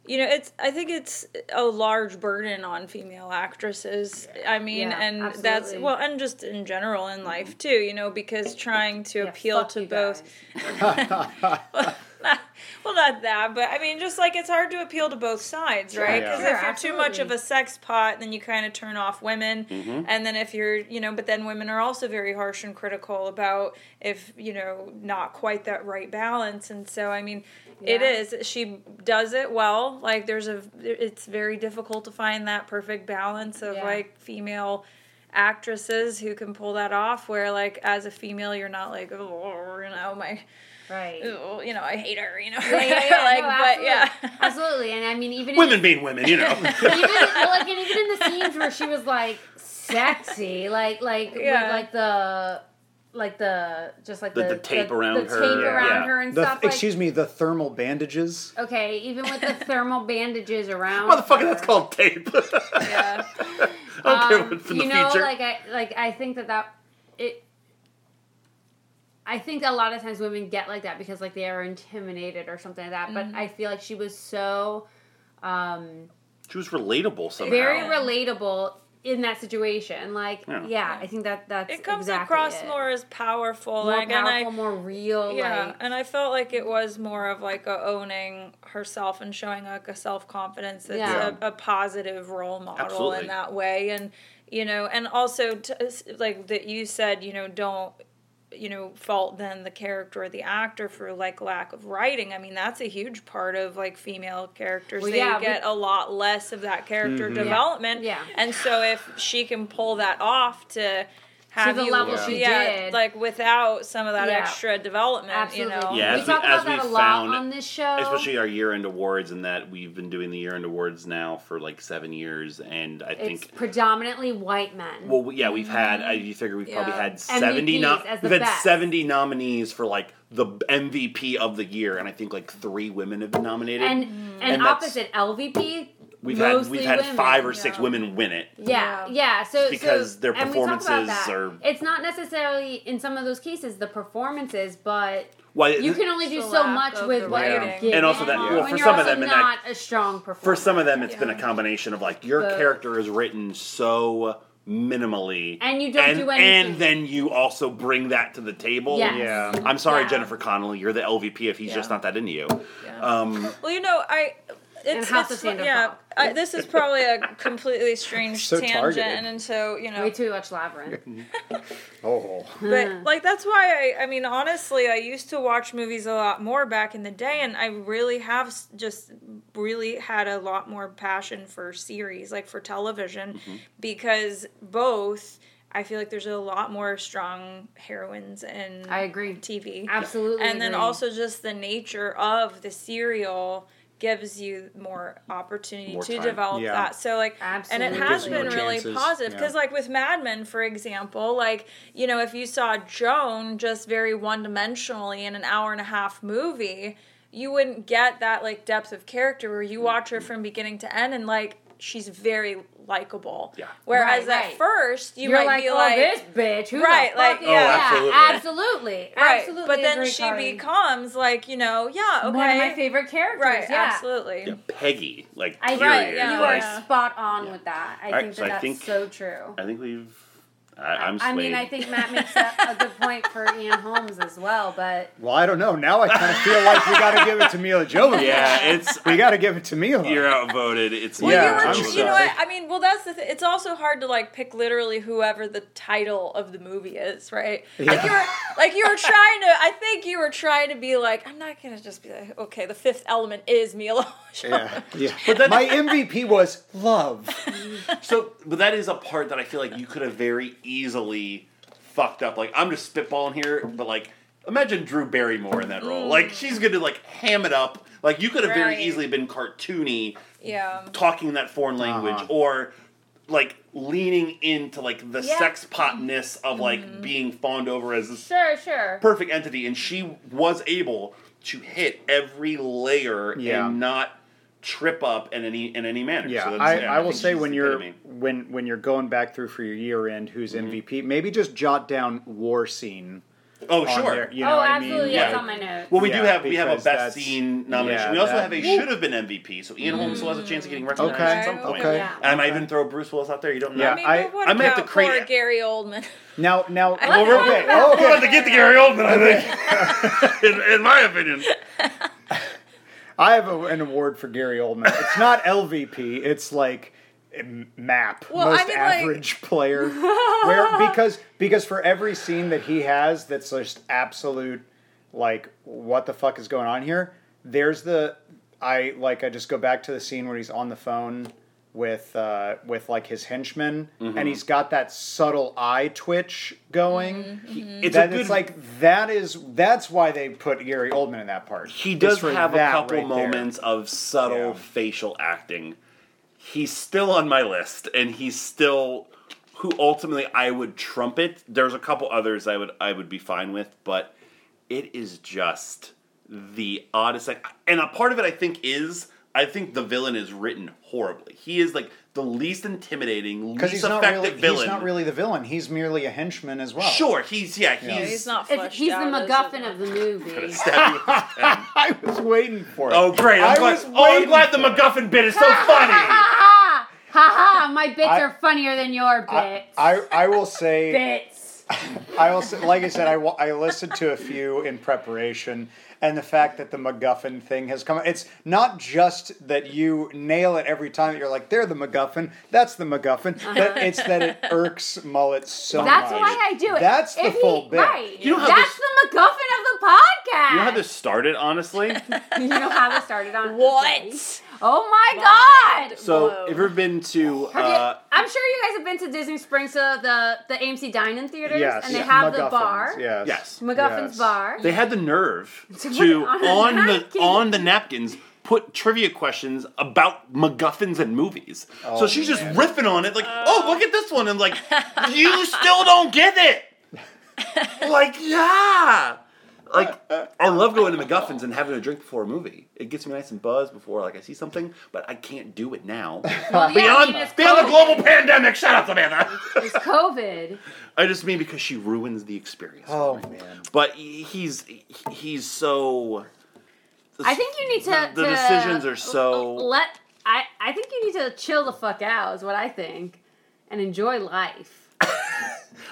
you know, it's I think it's a large burden on female actresses. I mean, Yeah, and that's well, and just in general in life too, you know, because trying to Yeah, appeal to both guys. well, not that, but I mean, just like it's hard to appeal to both sides, right? yeah. Because Sure, if you're too much of a sex pot, then you kind of turn off women, Mm-hmm. and then if you're, you know, but then women are also very harsh and critical about if you know not quite that right balance, and so I mean. It Yeah. is. She does it well. Like there's a. It's very difficult to find that perfect balance of Yeah. like female actresses who can pull that off. Where like as a female, you're not like oh you know my Right. Ooh, you know, I hate her, you know. Yeah, yeah, yeah, like, no, but absolutely. yeah. absolutely. And I mean, even Women in, being women, you know. even well, like, and even in the scenes where she was like sexy, like like Yeah. with like the like the just like The- the, the tape the, around the her, tape yeah. around Yeah. her and The, stuff. like, excuse me, the thermal bandages. Okay, even with the thermal bandages around. Motherfucker, her. that's called tape. yeah. I don't care Um, what's in you the know, feature. like I like I think that that it. I think a lot of times women get like that because like they are intimidated or something like that. Mm-hmm. But I feel like she was so um, she was relatable somehow. very relatable in that situation. Like, Yeah. yeah, I think that that's It comes exactly across it. more as powerful. more like, and I- powerful, more real. yeah, like, and I felt like it was more of like a owning herself and showing like a self confidence that's Yeah. a, a positive role model Absolutely. in that way, and you know, and also t- like that you said, you know, don't you know fault than the character or the actor for like lack of writing. I mean that's a huge part of like female characters. Well, they yeah, we- get a lot less of that character mm-hmm. development. Yeah. and so if she can pull that off to have the you level she yeah, did. like without some of that Yeah. extra development absolutely. you know Yeah, we as we- talk as about that we a lot found- on this show. Especially our year end awards, and that we've been doing the year end awards now for like seven years, and I it's think. predominantly white men. Well, yeah, we've had. Mm-hmm. I you figure we've probably had seventy. No, as we've had best. seventy nominees for like the MVP of the year, and I think like three women have been nominated. and mm. And and, opposite LVP. We've had we've had women. five or six yeah. women win it. Yeah, Yeah. yeah. So Because so, their and we talk about performances that. are- It's not necessarily in some of those cases the performances, but Why you can only do so much with the what you're writing. given. And also that- well, for some of them, and that- not a strong performer. For some of them, it's been a combination of like your The- character is written so minimally, And you don't and, do anything. and then you also bring that to the table. Yes. Yeah. I'm sorry, Yeah. Jennifer Connelly, you're the LVP if he's Yeah. just not that into you. Um, well you know i it's, House of it's Sandra yeah I, this is probably a completely strange So tangent targeted. and so you know way too much labyrinth. Oh, but like that's why I I mean honestly I used to watch movies a lot more back in the day and I really have s- just really had a lot more passion for series like for television Mm-hmm. because both I feel like there's a lot more strong heroines in I agree. TV Absolutely. and then agree. also just the nature of the serial gives you more opportunity More to time. develop Yeah. that so like and it has been really chances, positive yeah. because like with mad men for example like you know if you saw joan just very one-dimensionally in an hour and a half movie you wouldn't get that like depth of character where you watch her from beginning to end and like she's very likable Yeah. whereas Right, at right. first you you're might like, be oh, like this bitch, who Right, the like, fuck? Oh, absolutely. yeah, absolutely, right absolutely. but then she Carly. becomes like you know yeah okay one of my favorite characters. right yeah. absolutely yeah, Peggy, like I period. Right, yeah, you are yeah. spot on Yeah. with that. I Alright, think so that I that's think- so true. I think we've. I, I'm I mean, I think Matt makes a, a good point for Ian Holmes as well, but well, I don't know. Now I kind of feel like we got to give it to Milla Jovovich. Yeah, it's we got to give it to Milla. you're outvoted. It's Well, Yeah, you, were, I'm you know what? I mean, well, that's the thing. It's also hard to like pick literally whoever the title of the movie is, right? Like you were, like you were trying to. I think you were trying to be like, I'm not gonna just be like, okay, the fifth element is Milla. Yeah, yeah. But that- My MVP was love. So, but that is a part that I feel like you could have very easily fucked up. Like, I'm just spitballing here, but like, imagine Drew Barrymore in that role. Like, she's gonna like ham it up. Like, you could have very easily been cartoony, yeah. talking in that foreign language, Uh-huh. or like leaning into like the Yeah. sex potness of like being fawned over as this sure, sure. perfect entity, and she was able to hit every layer Yeah. and not trip up in any in any manner. Yeah, So that's- I, I will think say when you're when when you're going back through for your year end, who's Mm-hmm. MVP? Maybe just jot down war scene. oh sure. there, you know oh, what absolutely. I mean? That's Yeah. on my notes. Well, we do have we have a best scene nomination. yeah, we also that- have a should have been MVP, so Ian Holmes still has a chance of getting recognized Okay, at some point. okay. Yeah. And I might even throw Bruce Willis out there. You don't know. Yeah, I I- but what I might have about to create poor. Gary Oldman? Now, now, Well, we're- okay, we're- okay. We're about to get to Gary Oldman, I think. in, in my opinion. I have a, an award for Gary Oldman. It's not LVP. It's like map Well, I most mean, like- average player. Where because because for every scene that he has that's just absolute like what the fuck is going on here. There's the I like I just go back to the scene where he's on the phone with uh, with like his henchman and mm-hmm. he's got that subtle eye twitch going. Mm-hmm. Mm-hmm. It's that a good. it's like that is that's why they put Gary Oldman in that part. he does have a couple right there. moments of subtle Yeah. facial acting. He's still on my list, and he's still who ultimately I would trumpet. There's a couple others I would I would be fine with, but it is just the oddest. Like, and a part of it I think is I think the villain is written horribly. He is like the least intimidating, because least he's not effective really villain. he's not really the villain. He's merely a henchman as well. Sure, he's yeah, he's, Yeah, Yeah, he's not It's, he's the out as a- MacGuffin of the movie. Stab you with his pen. I was waiting for it. Oh great! I'm I glad. was Oh, I'm glad the for it. MacGuffin bit is so funny. Ha ha! Ha ha! My bits I- are funnier than your I, bits. I I will say bits. I will say, like I said, I, wa- I listened to a few in preparation, and the fact that the MacGuffin thing has come. It's not just that you nail it every time. That you're like, they're the MacGuffin. That's the MacGuffin. Uh-huh. But it's that it irks Mullet so much. That's much. why I do it. That's the If full he, bit. Right. You know how That's this- the MacGuffin of the podcast. You know how this started, honestly? you know how this started on What? Oh my god! So, Whoa. have you ever been to? Have you- Uh, I'm sure you guys have been to Disney Springs, to the the AMC Dine-In theaters, Yes, and they yeah. have the bar, Yes, Yes. MacGuffin's yes. bar. they had the nerve To put to on a on the on the napkins put trivia questions about MacGuffins and movies. so Oh, she's just man. riffing on it, like, "Oh, look at this one," and like, "You still don't get it." like, yeah. Like, I love going to MacGuffins and having a drink before a movie. It gets me nice and buzzed before like I see something, but I can't do it now. Well, yeah, beyond I mean, it's beyond the COVID. global pandemic. Shut up, Samantha. It's COVID. I just mean because she ruins the experience. Oh for me. man. But he's he's so. I think you need to. The, the to decisions are so. Let I. I think you need to chill the fuck out. Is what I think, and enjoy life.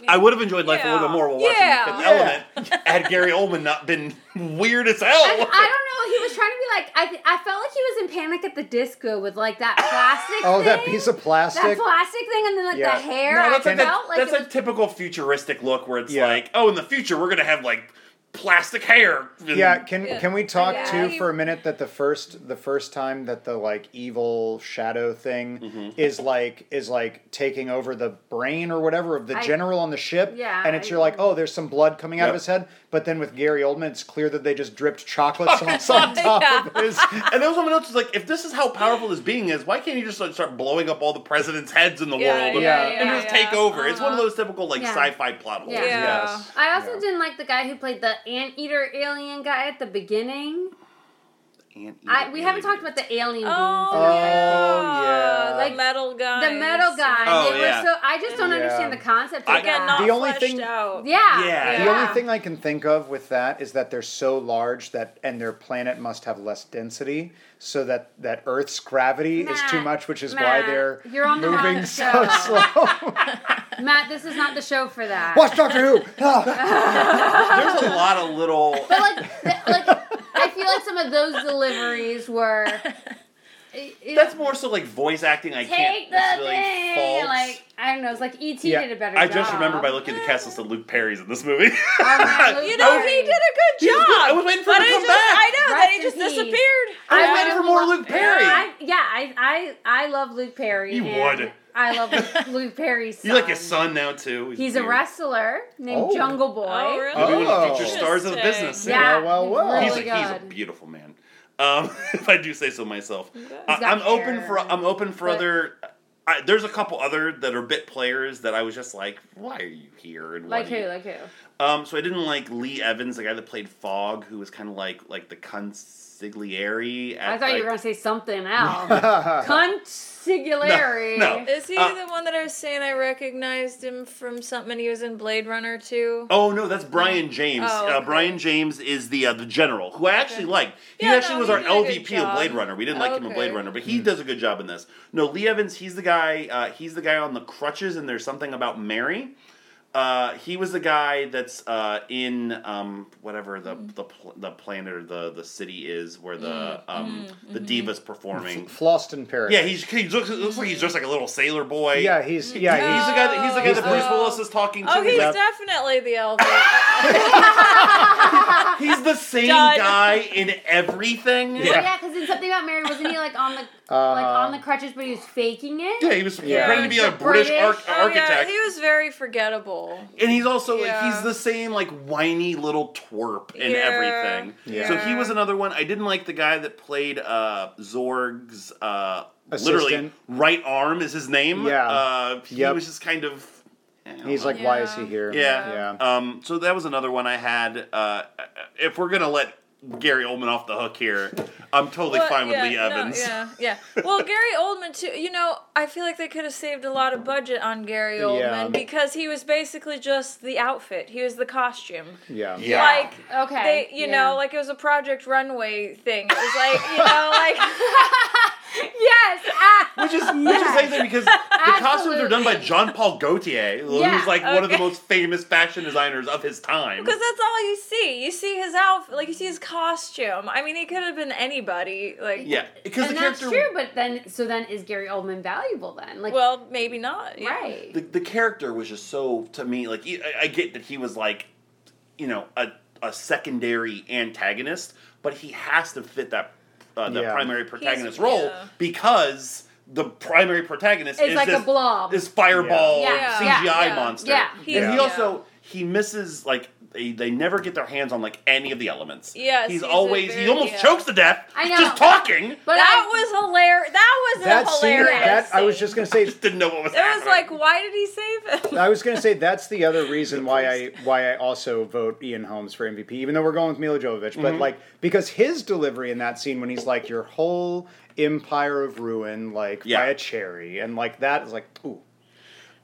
I would have enjoyed life a little bit more while watching Yeah. Fifth Yeah. Element had Gary Oldman not been weird as hell. I, I don't know. He was trying to be like. I. th- I felt like he was in Panic at the Disco with like that plastic. Oh, that piece of plastic. That plastic thing, and then like Yeah. the hair. No, I that's like, felt that, like that's a was, typical futuristic look where it's Yeah. like, oh, in the future we're gonna have like plastic hair. Yeah, can Yeah. can we talk Yeah. too You- for a minute that the first the first time that the like evil shadow thing Mm-hmm. is like is like taking over the brain or whatever of the I- general on the ship. Yeah, And it's I- you're like, oh, there's some blood coming out of his head. But then with Gary Oldman, it's clear that they just dripped chocolate sauce on top Yeah. of his. And then someone else was like, if this is how powerful this being is, why can't you just like, start blowing up all the presidents' heads in the Yeah, world yeah, and yeah, just yeah. take over? It's one of Uh-huh. those typical like Yeah. sci-fi plot holes. Yeah. Yeah. Yes. I also Yeah. didn't like the guy who played the anteater alien guy at the beginning. Anteater I we haven't talked about the alien oh, beings. Oh, in yeah. yeah. The Like, metal guy. The metal guy. Oh, they yeah. so I just don't Yeah. understand the concept of I- Again, not The only thing- out. yeah. Yeah. The only thing I can think of with that is that they're so large that and their planet must have less density, so that that Earth's gravity is too much, which is why they're you're on the moving wrong so slow. Matt, this is not the show for that. Watch Doctor Who. There's a lot of little. But like, th- like I feel like some of those deliveries were. it- it- That's more so like voice acting. I can't take the necessarily thing. fault. Like I don't know. It's like ET Yeah, did a better job. I job. just remember by looking at the cast list that Luke Perry's in this movie. Oh, You know, he did a good job. good. I was waiting for him to I come just, back. I know, Rest then he just peace. disappeared. I was waiting for more Luke Perry. I, yeah, I, I, I love Luke Perry. You and would. I love Luke, Luke Perry's son. you like his son now too. He's a weird. wrestler named Oh. Jungle Boy. Oh, really? Maybe one of the Oh. future stars of the Interesting. business. Yeah, Well, well, well. he's He's, really a, he's a good. beautiful man. Um, if I do say so myself, I, got I'm open hair. for I'm open for But- other. I, there's a couple other that are bit players that I was just like, why are you here? And like what who? you- Like who? Um, so I didn't like Lee Evans, the guy that played Fog, who was kind of like like the consigliere. At, I thought you were gonna say something else. Consigliere. No, no. Is he Uh, the one that I was saying I recognized him from something he was in Blade Runner too? Oh no, that's Brion James. Oh, uh. Brion James is the uh, the general who I actually Okay. liked. He Yeah, actually no, was he our did a LVP of. Blade Runner. We didn't like him in Blade Runner, but he does a good job in this. No, Lee Evans, he's the guy. Uh, he's the guy on the crutches, and there's something about Mary. Uh, he was the guy that's uh, in um, whatever the Mm. the pl- the planet or the the city is where the Mm, um, the mm-hmm. divas performing. Fhloston Paris. Yeah, he's he looks, looks like he's just like a little sailor boy. yeah, he's yeah, he's he's the guy that he's the guy that Oh. Bruce Willis is talking to. Oh, he's Yep. definitely the Elvis. He's the same Done. guy in everything. Well, yeah, because in something about Mary, wasn't he like on the like on the crutches, but he was faking it? Yeah, he was Yeah. pretending to be a The British, British- arch- oh, architect. yeah, he was very forgettable. And he's also like he's the same like whiny little twerp in Yeah. everything. Yeah. So he was another one. I didn't like the guy that played uh, Zorg's uh, literally right arm is his name. Yeah. Uh, he Yep. was just kind of. He's know. like, why is he here? yeah. yeah. Um, so that was another one I had. Uh, if we're gonna let Gary Oldman off the hook here, I'm totally Well, fine with yeah, Lee no, Evans. yeah, yeah. Well, Gary Oldman too. You know, I feel like they could have saved a lot of budget on Gary Oldman Yeah. because he was basically just the outfit. He was the costume. yeah, Yeah. Like Okay. they, you yeah. know, like it was a Project Runway thing. It was like, you know, like yes. Ah, Which is which is amazing because the costumes are done by Absolutely. Jean Paul Gaultier, Yeah, who's like one of the most famous fashion designers of his time. because that's all you see. You see his outfit, like you see his costume. I mean, he could have been anybody. Like, Yeah, because the and that's character, true, but then so then is Gary Oldman valuable then? Like well, maybe not. yeah. right. the, the character was just so to me like I, I get that he was like, you know, a a secondary antagonist, but he has to fit that uh, the Yeah. primary protagonist role yeah. because the primary protagonist It's is like a blob. this fireball Yeah. CGI Yeah. Yeah. monster. Yeah. and He's- he also he misses like. They, they never get their hands on like any of the elements. Yes, he's, he's a always he almost yeah. chokes to death I know. just talking. But that I, was hilarious. That was that a scene. hilarious. That I was just gonna say. Just didn't know what was It happening. was like, why did he save him? I was gonna say that's the other reason why I why I also vote Ian Holmes for MVP, even though we're going with Milla Jovovich. But Mm-hmm. like because his delivery in that scene when he's like your whole empire of ruin, like Yeah. by a cherry, and like that is like ooh.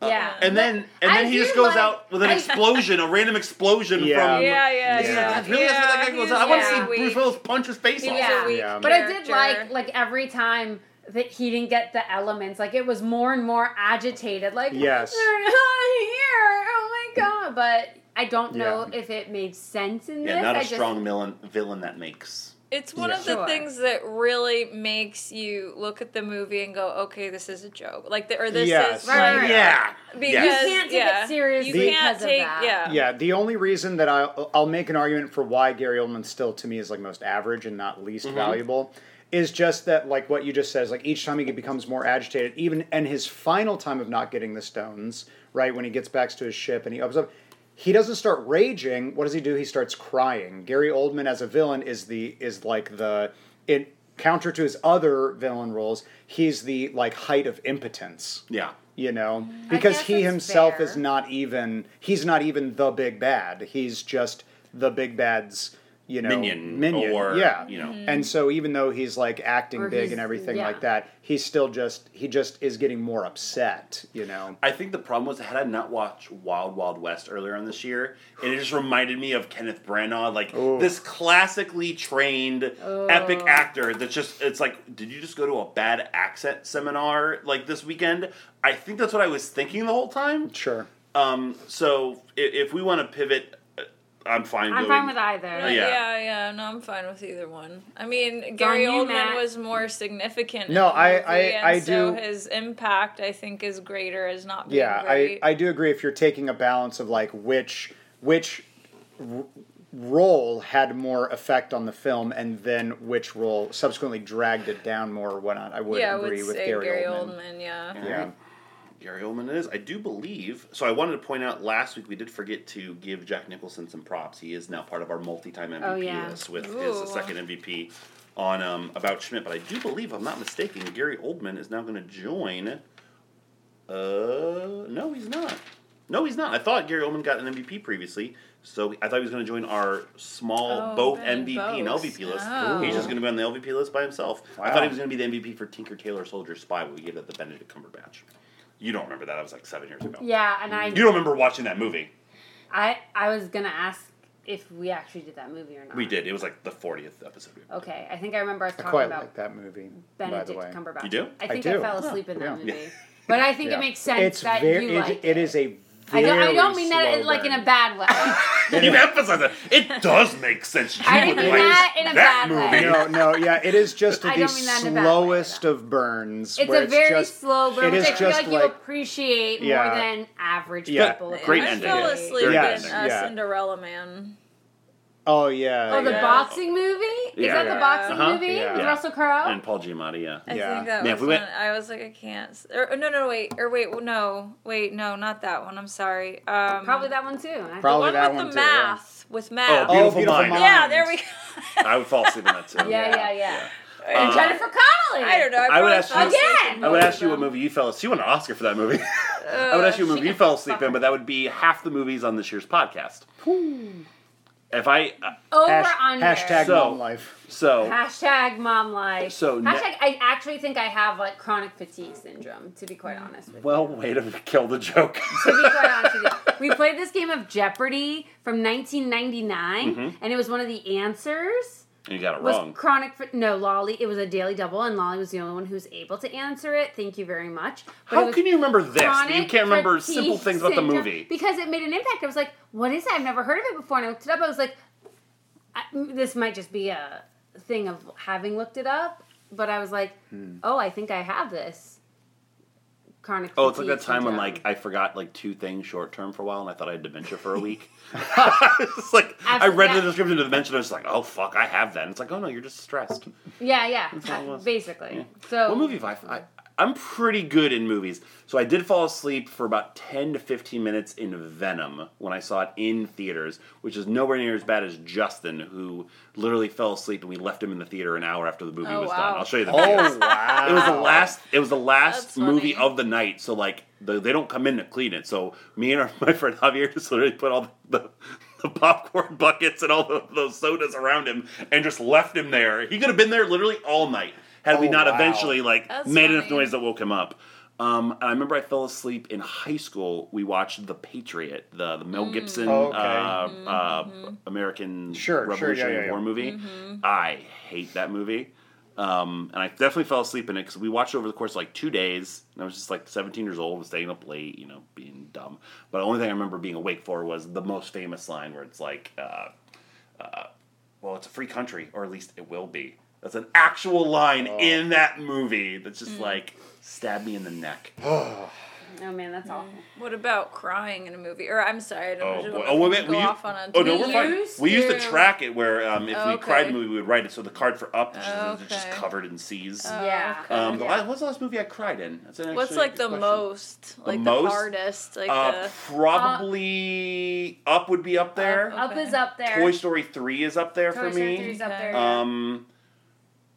Uh, yeah. And then and I then he just goes like- out with an explosion, a random explosion Yeah. from. yeah, yeah, Yeah, yeah. really, that's what that guy goes. was I want to see weak. Bruce Willis punch his face He off. Yeah. Yeah. But I did like like every time that he didn't get the elements, like it was more and more agitated. Like Yes. they're not here. Oh my god! But I don't know Yeah. if it made sense in Yeah, this. not a I just- strong villain villain that makes. It's one Yeah. of the Sure. things that really makes you look at the movie and go, okay, this is a joke. Like, the, or this Yes. is Right, like, right, right. Yeah. because You can't take it yeah, seriously You can't of take, that. yeah, Yeah, the only reason that I I'll make an argument for why Gary Oldman still to me is like most average and not least Mm-hmm. valuable is just that like what you just said is like each time he becomes more agitated, even and his final time of not getting the stones, right when he gets back to his ship and he opens up. He doesn't start raging. What does he do? He starts crying. Gary Oldman as a villain is the is like the in counter to his other villain roles. He's the like height of impotence Yeah. you know because he himself fair. is not even he's not even the big bad he's just the big bad's you know Minion, minion or, yeah you know. and so even though he's like acting Or big and everything yeah. like that he's still just he just is getting more upset you know I think the problem was had I not watched Wild Wild West earlier on this year, and it just reminded me of Kenneth Branagh, like Ooh. this classically trained epic Oh. actor. That's just it's like, did you just go to a bad accent seminar like this weekend? I think that's what I was thinking the whole time. sure Um, so if, if we want to pivot, I'm fine. I'm going- fine with either. Yeah. yeah. yeah, yeah, no, I'm fine with either one. I mean, Gary you, Oldman Matt. was more significant. No, in the I- movie, I- and I so do- his impact, I think, is greater as not being yeah great. i i do agree if you're taking a balance of like which which r- role had more effect on the film and then which role subsequently dragged it down more or whatnot i would yeah, I agree would with say gary, Gary oldman, Oldman. Yeah. yeah Gary Oldman is. I do believe. So I wanted to point out last week we did forget to give Jack Nicholson some props. He is now part of our multi-time MVP Oh, yeah. list with his second MVP on um, About Schmidt. But I do believe, if I'm not mistaken, Gary Oldman is now going to join. Uh, no, he's not. No, he's not. I thought Gary Oldman got an MVP previously, so I thought he was going to join our small Oh, both Ben MVP and LVP list. Oh. He's just going to be on the LVP list by himself. I thought he was going to be the MVP for Tinker Tailor Soldier Spy, but we gave it to Benedict Cumberbatch. You don't remember that? That was like seven years ago. Yeah, and I, You don't remember watching that movie? I, I was gonna ask if we actually did that movie or not. We did. It was like the 40th episode. Okay, I think I remember us i talking quite about like that movie by the Benedict way Cumberbatch. You do? I I think I, do. fell asleep in that yeah. movie, but I think Yeah. it makes sense it's that very you it- like it is a I don't. I don't mean that in, like in a bad way. you emphasize that. It does make sense. You I would didn't like mean that in a that bad movie. way. no, no, yeah, it is just the don't mean that in a bad way, slowest of burns. It's where a very just, slow burn, it which is I feel just like, you appreciate Yeah. more than average Yeah. people. Great I ending. fell Yeah. asleep Very in Yes, uh. Cinderella Man. Oh yeah. Oh, the yeah. boxing movie? Is Yeah. that the Yeah. boxing Uh-huh. movie Yeah. with Yeah. Russell Crowe? And Paul Giamatti, yeah. I Yeah. think that Man, was if we went- one. I was like, I can't. Or, no, no, no, wait. Or wait, no, wait, no, not that one. I'm sorry. Um, Probably that one too. I Probably one that with one the too, yeah. math. With math. Oh, Beautiful Beautiful Mind. Mind. yeah, there we go. I would fall asleep in that too. Yeah, yeah, yeah. Uh, And Jennifer Connelly. I don't know. I, I would ask you- Again! I would ask you what movie you fell. You won an Oscar for that movie. I would ask you what movie you fell asleep in, but that would be half the movies on this year's podcast. If I uh, Over Hash- under. hashtag So- mom life. so Hashtag mom life. So ne- hashtag, I actually think I have like chronic fatigue syndrome. To be quite honest with well, way to kill the joke. To be quite honest with you, we played this game of Jeopardy from 1999, Mm-hmm. and it was one of the answers. You got it was wrong. chronic fa- no Lolly. It was a daily double, and Lolly was the only one who was able to answer it. Thank you very much. But How can you remember this? but You can't remember simple things about the movie. because it made an impact. I was like, "What is that? I've never heard of it before." And I looked it up. I was like, I, "This might just be a thing of having looked it up." But I was like, hmm. "Oh, I think I have this." Chronic. Oh, it's like that time when like I forgot like two things short term for a while, and I thought I had dementia for a week. it's like I read the description of dementia, and I was like, "Oh fuck, I have that." And it's like, "Oh no, you're just stressed." yeah, yeah, all basically. Yeah. So What movie have I, I? I'm pretty good in movies, so I did fall asleep for about ten to fifteen minutes in Venom when I saw it in theaters, which is nowhere near as bad as Justin, who literally fell asleep and we left him in the theater an hour after the movie Oh, was wow. done. I'll show you the. Oh wow. It was the last. It was the last That's funny. movie of the night. So like, the, they don't come in to clean it. So me and our, my friend Javier just literally put all the, the popcorn buckets and all the, those sodas around him and just left him there. He could have been there literally all night had we Oh, not wow. eventually like That's made enough noise that woke him up. Um, and I remember I fell asleep in high school. We watched The Patriot, the the Mel Gibson Oh, okay. uh, uh, American Sure, sure, yeah, Revolutionary yeah, yeah. War movie. I hate that movie. Um, and I definitely fell asleep in it because we watched it over the course of like two days. And I was just like 17 years old, was staying up late, you know, being dumb. But the only thing I remember being awake for was the most famous line where it's like, uh, uh, well, it's a free country, or at least it will be. That's an actual line Oh. in that movie that's just like, stab me in the neck. oh man, that's awful. What about crying in a movie? Or I'm sorry, I don't Oh, just boy. oh, wait, go we, off on a oh no, We we're fine. used We used to to- track it where um, if we cried in the movie, we would write it. So the card for Up is just, is just covered in C's. Yeah. okay. Um, Yeah. what's the last movie I cried in? That's an What's like a the good question. most, like the, most? hardest, like Uh, the probably Up would be up there. Uh, Up Okay. is up there. Toy Story three is up there Toy for Story me. 3 is up Okay. there. yeah. Um,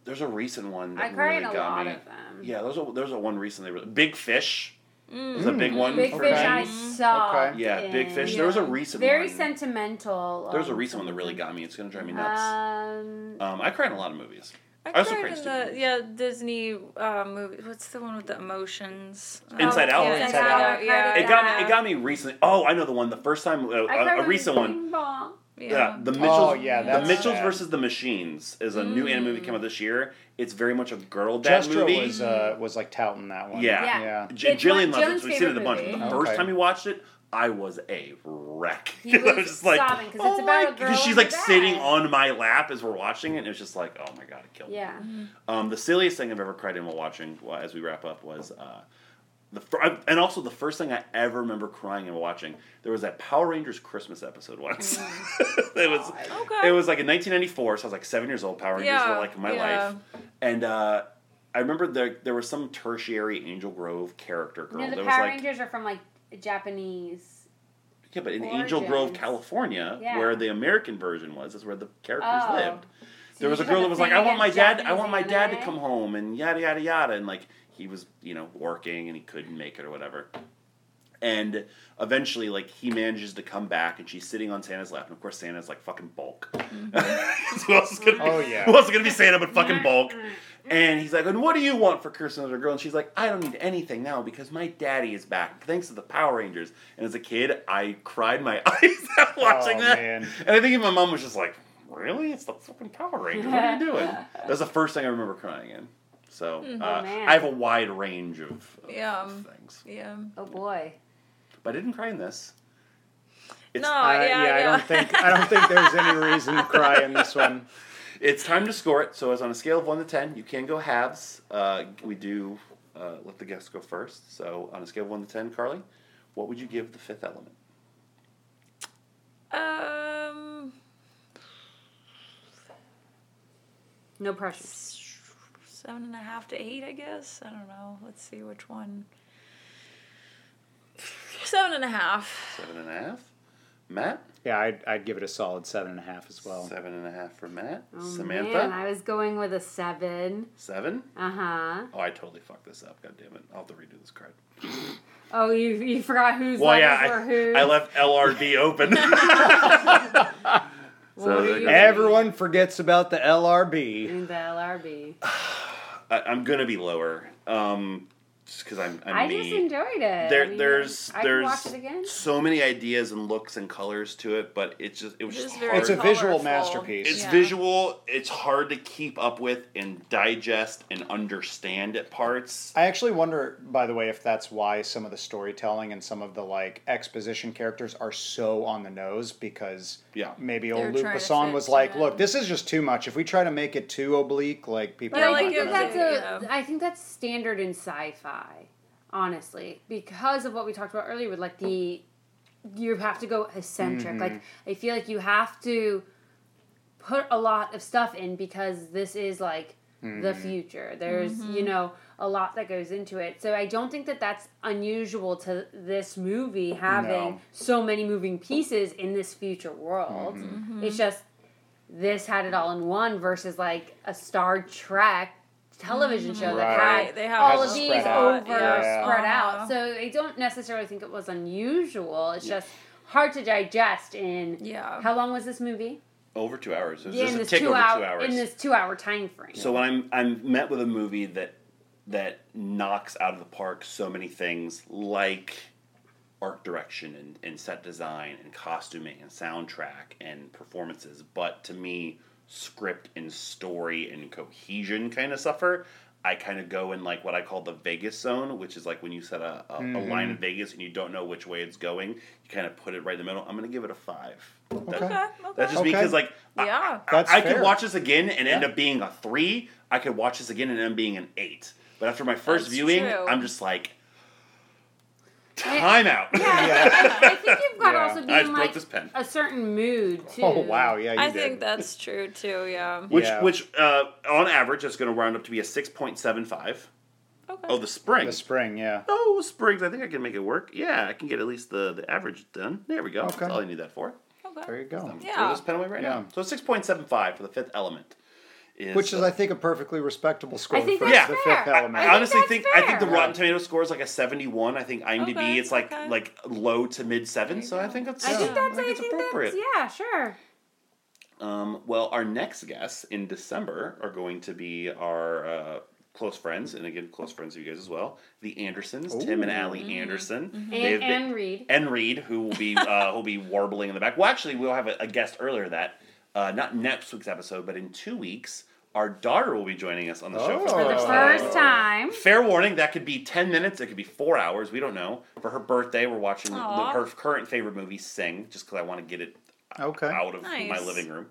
there's a recent one that I cried really in a got lot me. of them. Yeah, there's a there's a one recently. really- Big Fish Mm. is a big one. Big for Fish me. I saw. Okay. Yeah, Big Fish. in. There was a recent Very one. sentimental. There's a um, recent one that really got me. It's gonna drive me nuts. Um, Um, I cried in a lot of movies. I I also cried cried in stupid the yeah Disney uh, movie. What's the one with the emotions? Inside Out. Yeah, Inside Inside Out, Out. Yeah, It got me. It got me recently. Oh, I know the one. The first time, uh, I a, cried a recent one. Bing Bong. Yeah, the Mitchells. Oh, yeah, the that's Mitchells sad. versus the Machines is a new anime movie that came out this year. It's very much a girl dad Jestro movie. was uh, was like touting that one. Yeah. Yeah. Yeah. J- It's Jillian one- loves it. So we've seen it a bunch. favorite The movie. first Okay. time we watched it, I was a wreck. He I was was just like, sobbing 'cause it's oh about my- a girl Because she's and like her sitting on my lap as we're watching it, and it's just like, oh my god, it killed me. Yeah. Um, the silliest thing I've ever cried in while watching, well, as we wrap up, was uh, the fir- and also the first thing I ever remember crying and watching. There was that Power Rangers Christmas episode once. it was Okay. it was like in 1994, so I was like seven years old. Power Rangers Yeah, were like my yeah. life, and uh, I remember there there was some tertiary Angel Grove character girl. No, the that Power was like Rangers are from like Japanese. yeah, but in Angel Grove, California, Yeah. where the American version was, is where the characters Oh. lived. So there was a girl that was like, I want my against dad, I want my dad to come home, and yada yada yada, and like he was, you know, working and he couldn't make it or whatever. And eventually, like he manages to come back, and she's sitting on Santa's lap, and of course Santa's like fucking bulk. Mm-hmm. who else is gonna be? Oh, yeah. Who else is gonna be Santa but fucking mm-hmm. bulk? And he's like, and what do you want for Christmas, little girl? And she's like, I don't need anything now because my daddy is back, thanks to the Power Rangers. And as a kid, I cried my eyes out watching Oh, that. man. And I think even my mom was just like, really? It's the fucking Power Rangers. What are you doing? That's the first thing I remember crying in. So uh, Oh, man. I have a wide range of, of Yeah. things. Yeah. Oh boy. but I didn't cry in this. It's, No, I, yeah, yeah, I don't think I don't think there's any reason to cry in this one. It's time to score it. So, as on a scale of one to ten, you can go halves. Uh, we do uh, let the guests go first. So, on a scale of one to ten, Carly, what would you give the Fifth Element? Um, No pressure. Seven and a half to eight, I guess. I don't know. Let's see which one. Seven and a half. Seven and a half. Matt, Yeah, I'd, I'd give it a solid seven and a half as well. seven and a half for Matt. Oh, Samantha, Man, I was going with a seven. seven. Uh huh. Oh, I totally fucked this up. God damn it! I'll have to redo this card. Oh, you you forgot whose Well, yeah, levels were whose. I, I left LRB open. So are there you- you go. Everyone forgets about the LRB. in the LRB. I, I'm gonna be lower. Um, just because I'm, I'm I me. just enjoyed it. there, I mean, there's I could watch there's it again. so many ideas and looks and colors to it, but it's just it was It just. Hard. It's a visual colorful. masterpiece. It's Yeah. visual. It's hard to keep up with and digest and understand at parts. I actually wonder, by the way, if that's why some of the storytelling and some of the like exposition characters are so on the nose because Yeah. maybe They're old Luc trying Besson was like, in. "Look, this is just too much. If we try to make it too oblique, like people." But Yeah, I like think it that's a- a. you know. I think that's standard in sci-fi, honestly, because of what we talked about earlier with like the. You have to go eccentric. Mm-hmm. Like I feel like you have to put a lot of stuff in because this is like the Mm-hmm. future. There's you know a lot that goes into it. So I don't think that that's unusual to this movie having No. so many moving pieces in this future world. Mm-hmm. It's just this had it all in one versus like a Star Trek television show that Right. had Right, they have all of these spread over. Yeah. spread Uh-huh. out. So I don't necessarily think it was unusual. It's just hard to digest in Yeah. how long was this movie? Over two hours. It was Yeah, just in a this tick two over hour two hours. in this two hour time frame. So when I'm I'm met with a movie that that knocks out of the park so many things like art direction and, and set design and costuming and soundtrack and performances, but to me, script and story and cohesion kind of suffer. I kind of go in like what I call the Vegas zone, which is like when you set a, a, a mm-hmm. line in Vegas and you don't know which way it's going, you kind of put it right in the middle. I'm gonna give it a five. That- Okay. Okay. That's just Okay. because like I- Yeah. I, That's I could watch this again and end up being a three. I could watch this again and end up being an eight. But after my first That's viewing, true. I'm just like, time out. yeah, I, I think you've got to Yeah. also be I in just broke like this pen. a certain mood too. Oh wow, yeah, you I did. think that's true too. Yeah. Which, Yeah. which uh, on average, is going to round up to be a six point seven five. Okay. Oh, the spring. the spring, yeah. oh, springs. I think I can make it work. Yeah, I can get at least the, the average done. There we go. Okay. That's all I need that for. okay. There you go. I'm Yeah. Throw this pen away right Yeah. now. So six point seven five for the fifth element. Is, Which is, uh, I think, a perfectly respectable score think for that's the fair. fifth element. I I think honestly that's think I think the. Rotten Tomato score is like a seventy-one. I think IMDb Okay, it's like okay. like low to mid seven. So I think that's I think uh, that's I it's think appropriate. that's yeah, sure. Um, well, our next guests in December are going to be our uh, close friends, and again, close friends of you guys as well. The Andersons, Tim and Allie Anderson, They've And, been- and Reed. and Reed, who will be uh, who'll be warbling in the back. Well, actually, we'll have a, a guest earlier that uh, not next week's episode, but in two weeks, our daughter will be joining us on the show Oh. For the Oh. first time. Fair warning, that could be 10 minutes, it could be four hours, we don't know. For her birthday, we're watching the, her current favorite movie, Sing, just because I want to get it Okay. out of my living room.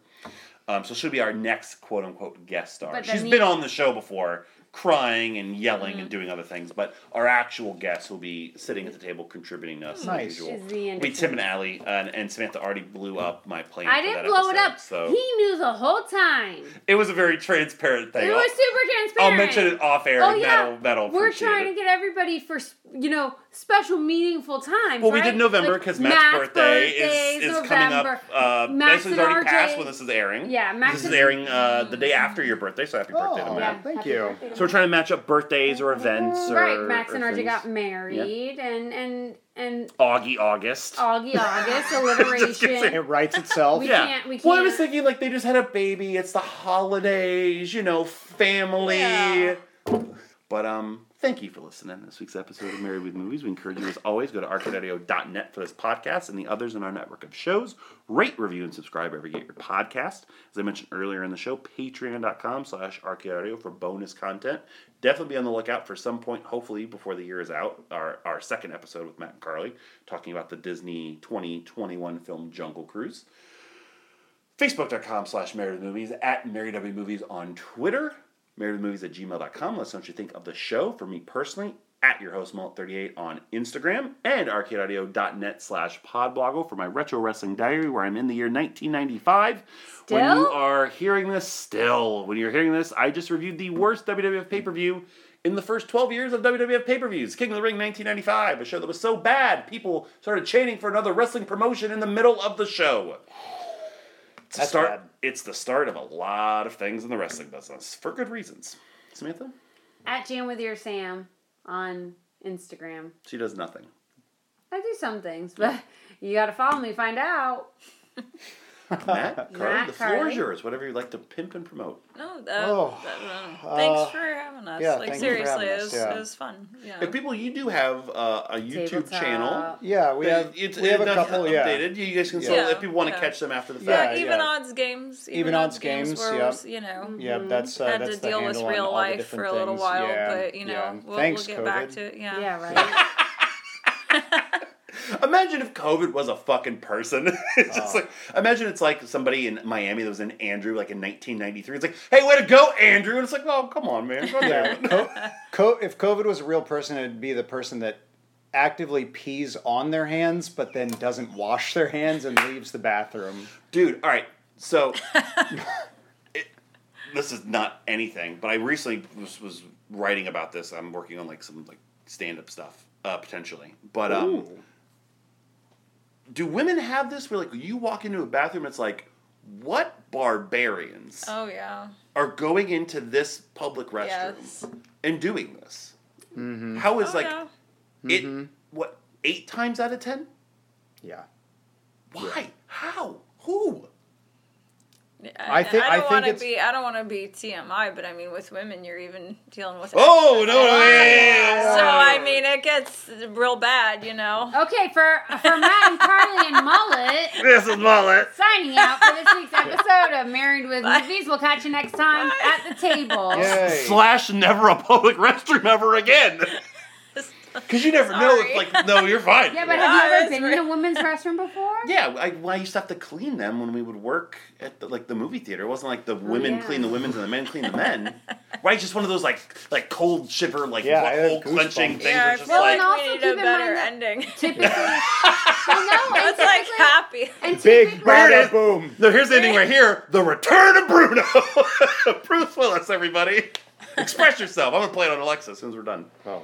Um, so she'll be our next quote unquote guest star. But She's then been on the show before, crying and yelling Mm-hmm. and doing other things, but our actual guests will be sitting at the table contributing to us Nice. as usual. Is It'll be Tim and Allie, and, and Samantha already blew up my plane. I for didn't that blow it up. So He knew the whole time. it was a very transparent thing. It was super transparent. I'll mention it off air. Oh and yeah, that'll, that'll we're trying it. to get everybody for you know special, meaningful times. Well, we right? did November Like, because Matt's, birthday birthdays, is, is coming up. Uh, Max basically, it's already RJ passed when this is airing. Yeah, Max this is and- airing uh, the day after your birthday, so happy birthday to Oh, Matt. Yeah, Thank happy you. So we're trying to match up birthdays or events or right. Max or and RJ things. got married, and and and Augie August. Augie August alliteration. It writes itself. We yeah. can't- we Well, I was thinking like they just had a baby. It's the holidays, you know, family. Yeah. But um, thank you for listening to this week's episode of Married with Movies. We encourage you, as always, go to arcadeaudio.net for this podcast and the others in our network of shows. Rate, review, and subscribe wherever you get your podcast. As I mentioned earlier in the show, patreon.com slash arcadeaudio for bonus content. Definitely be on the lookout for some point, hopefully before the year is out, our, our second episode with Matt and Carly, talking about the Disney 2021 film Jungle Cruise. Facebook.com slash Married with Movies, at Married Movies on Twitter, marriedwithmovies at gmail.com. Let us know what you think of the show. For me personally, at your host Mullet38 on Instagram and arcadeaudio.net slash podbloggle for my retro wrestling diary where I'm in the year 1995. When you are hearing this, still, when you're hearing this, I just reviewed the worst WWF pay per view in the first 12 years of WWF pay per views. King of the Ring 1995, a show that was so bad, people started chanting for another wrestling promotion in the middle of the show. It's the That's start. bad. It's the start of a lot of things in the wrestling business for good reasons. Samantha, At Jam with Your Sam on Instagram. she does nothing. I do some things, but you got to follow me, find out. Matt, Carly, Matt, the floor is yours. Whatever you'd like to pimp and promote. No, that, Oh, uh, thanks uh, for having us. yeah, like thank you for seriously, having it us, was, yeah. it was fun. Yeah. If people, you do have uh, a YouTube Tabletop. channel. Yeah, we have it's, we have a it's not couple. Yeah, updated. You guys can still, Yeah. if people want to Yeah. catch them after the fact. Yeah, even yeah. odds games. Even odds games, where yeah. you know, yeah. That's uh, had that's to the deal with handle on real all the life different for a little things. while, Yeah, but you know, we'll, Thanks, get back COVID. to it. Yeah. Yeah, right. Imagine if COVID was a fucking person. it's Oh. just like imagine it's like somebody in Miami that was in Andrew like in 1993. It's like, hey, way to go, Andrew! And it's like, oh, come on, man. Go Yeah, co- if COVID was a real person, it'd be the person that actively pees on their hands, but then doesn't wash their hands and leaves the bathroom. Dude, all right. So, it, this is not anything, but I recently was, was writing about this. I'm working on like some like stand up stuff uh, potentially. But um, Ooh. Do women have this where like you walk into a bathroom, it's like, what barbarians Oh yeah. are going into this public restroom Yes. and doing this? Mm-hmm. How is Oh, like yeah. it? What eight times out of ten? Yeah. Why? How? Who? I think- I I don't want to be. I don't want to be TMI, but I mean, with women, you're even dealing with. Oh extra no! no, things. yeah, yeah, yeah, So. I mean, it gets real bad, you know. Okay, for for Matt and Carly and Mullet, this is mullet. signing out for this week's episode of Married with Bye. Movies. We'll catch you next time Bye. at the table. Yay. Slash never a public restroom ever again. Because you never know Sorry. if like no, you're fine. Yeah, but Yeah, have you ever been right. in a women's restroom before? Yeah, I, well, I used to have to clean them when we would work at the, like the movie theater. It wasn't like the oh, women yeah. clean the women's and the men clean the men. right? Just one of those like like cold shiver like Yeah, I had hole clenching goosebumps. things. Yeah, where I it's just feel Well, like and like also we need keep a in better mind ending. Typically, well, no, It's like happy. and Big typically- Here it bada boom. no, here's the ending right here. The return of Bruno. Bruce Willis, everybody. Express yourself. I'm gonna play it on Alexa as soon as we're done. Oh.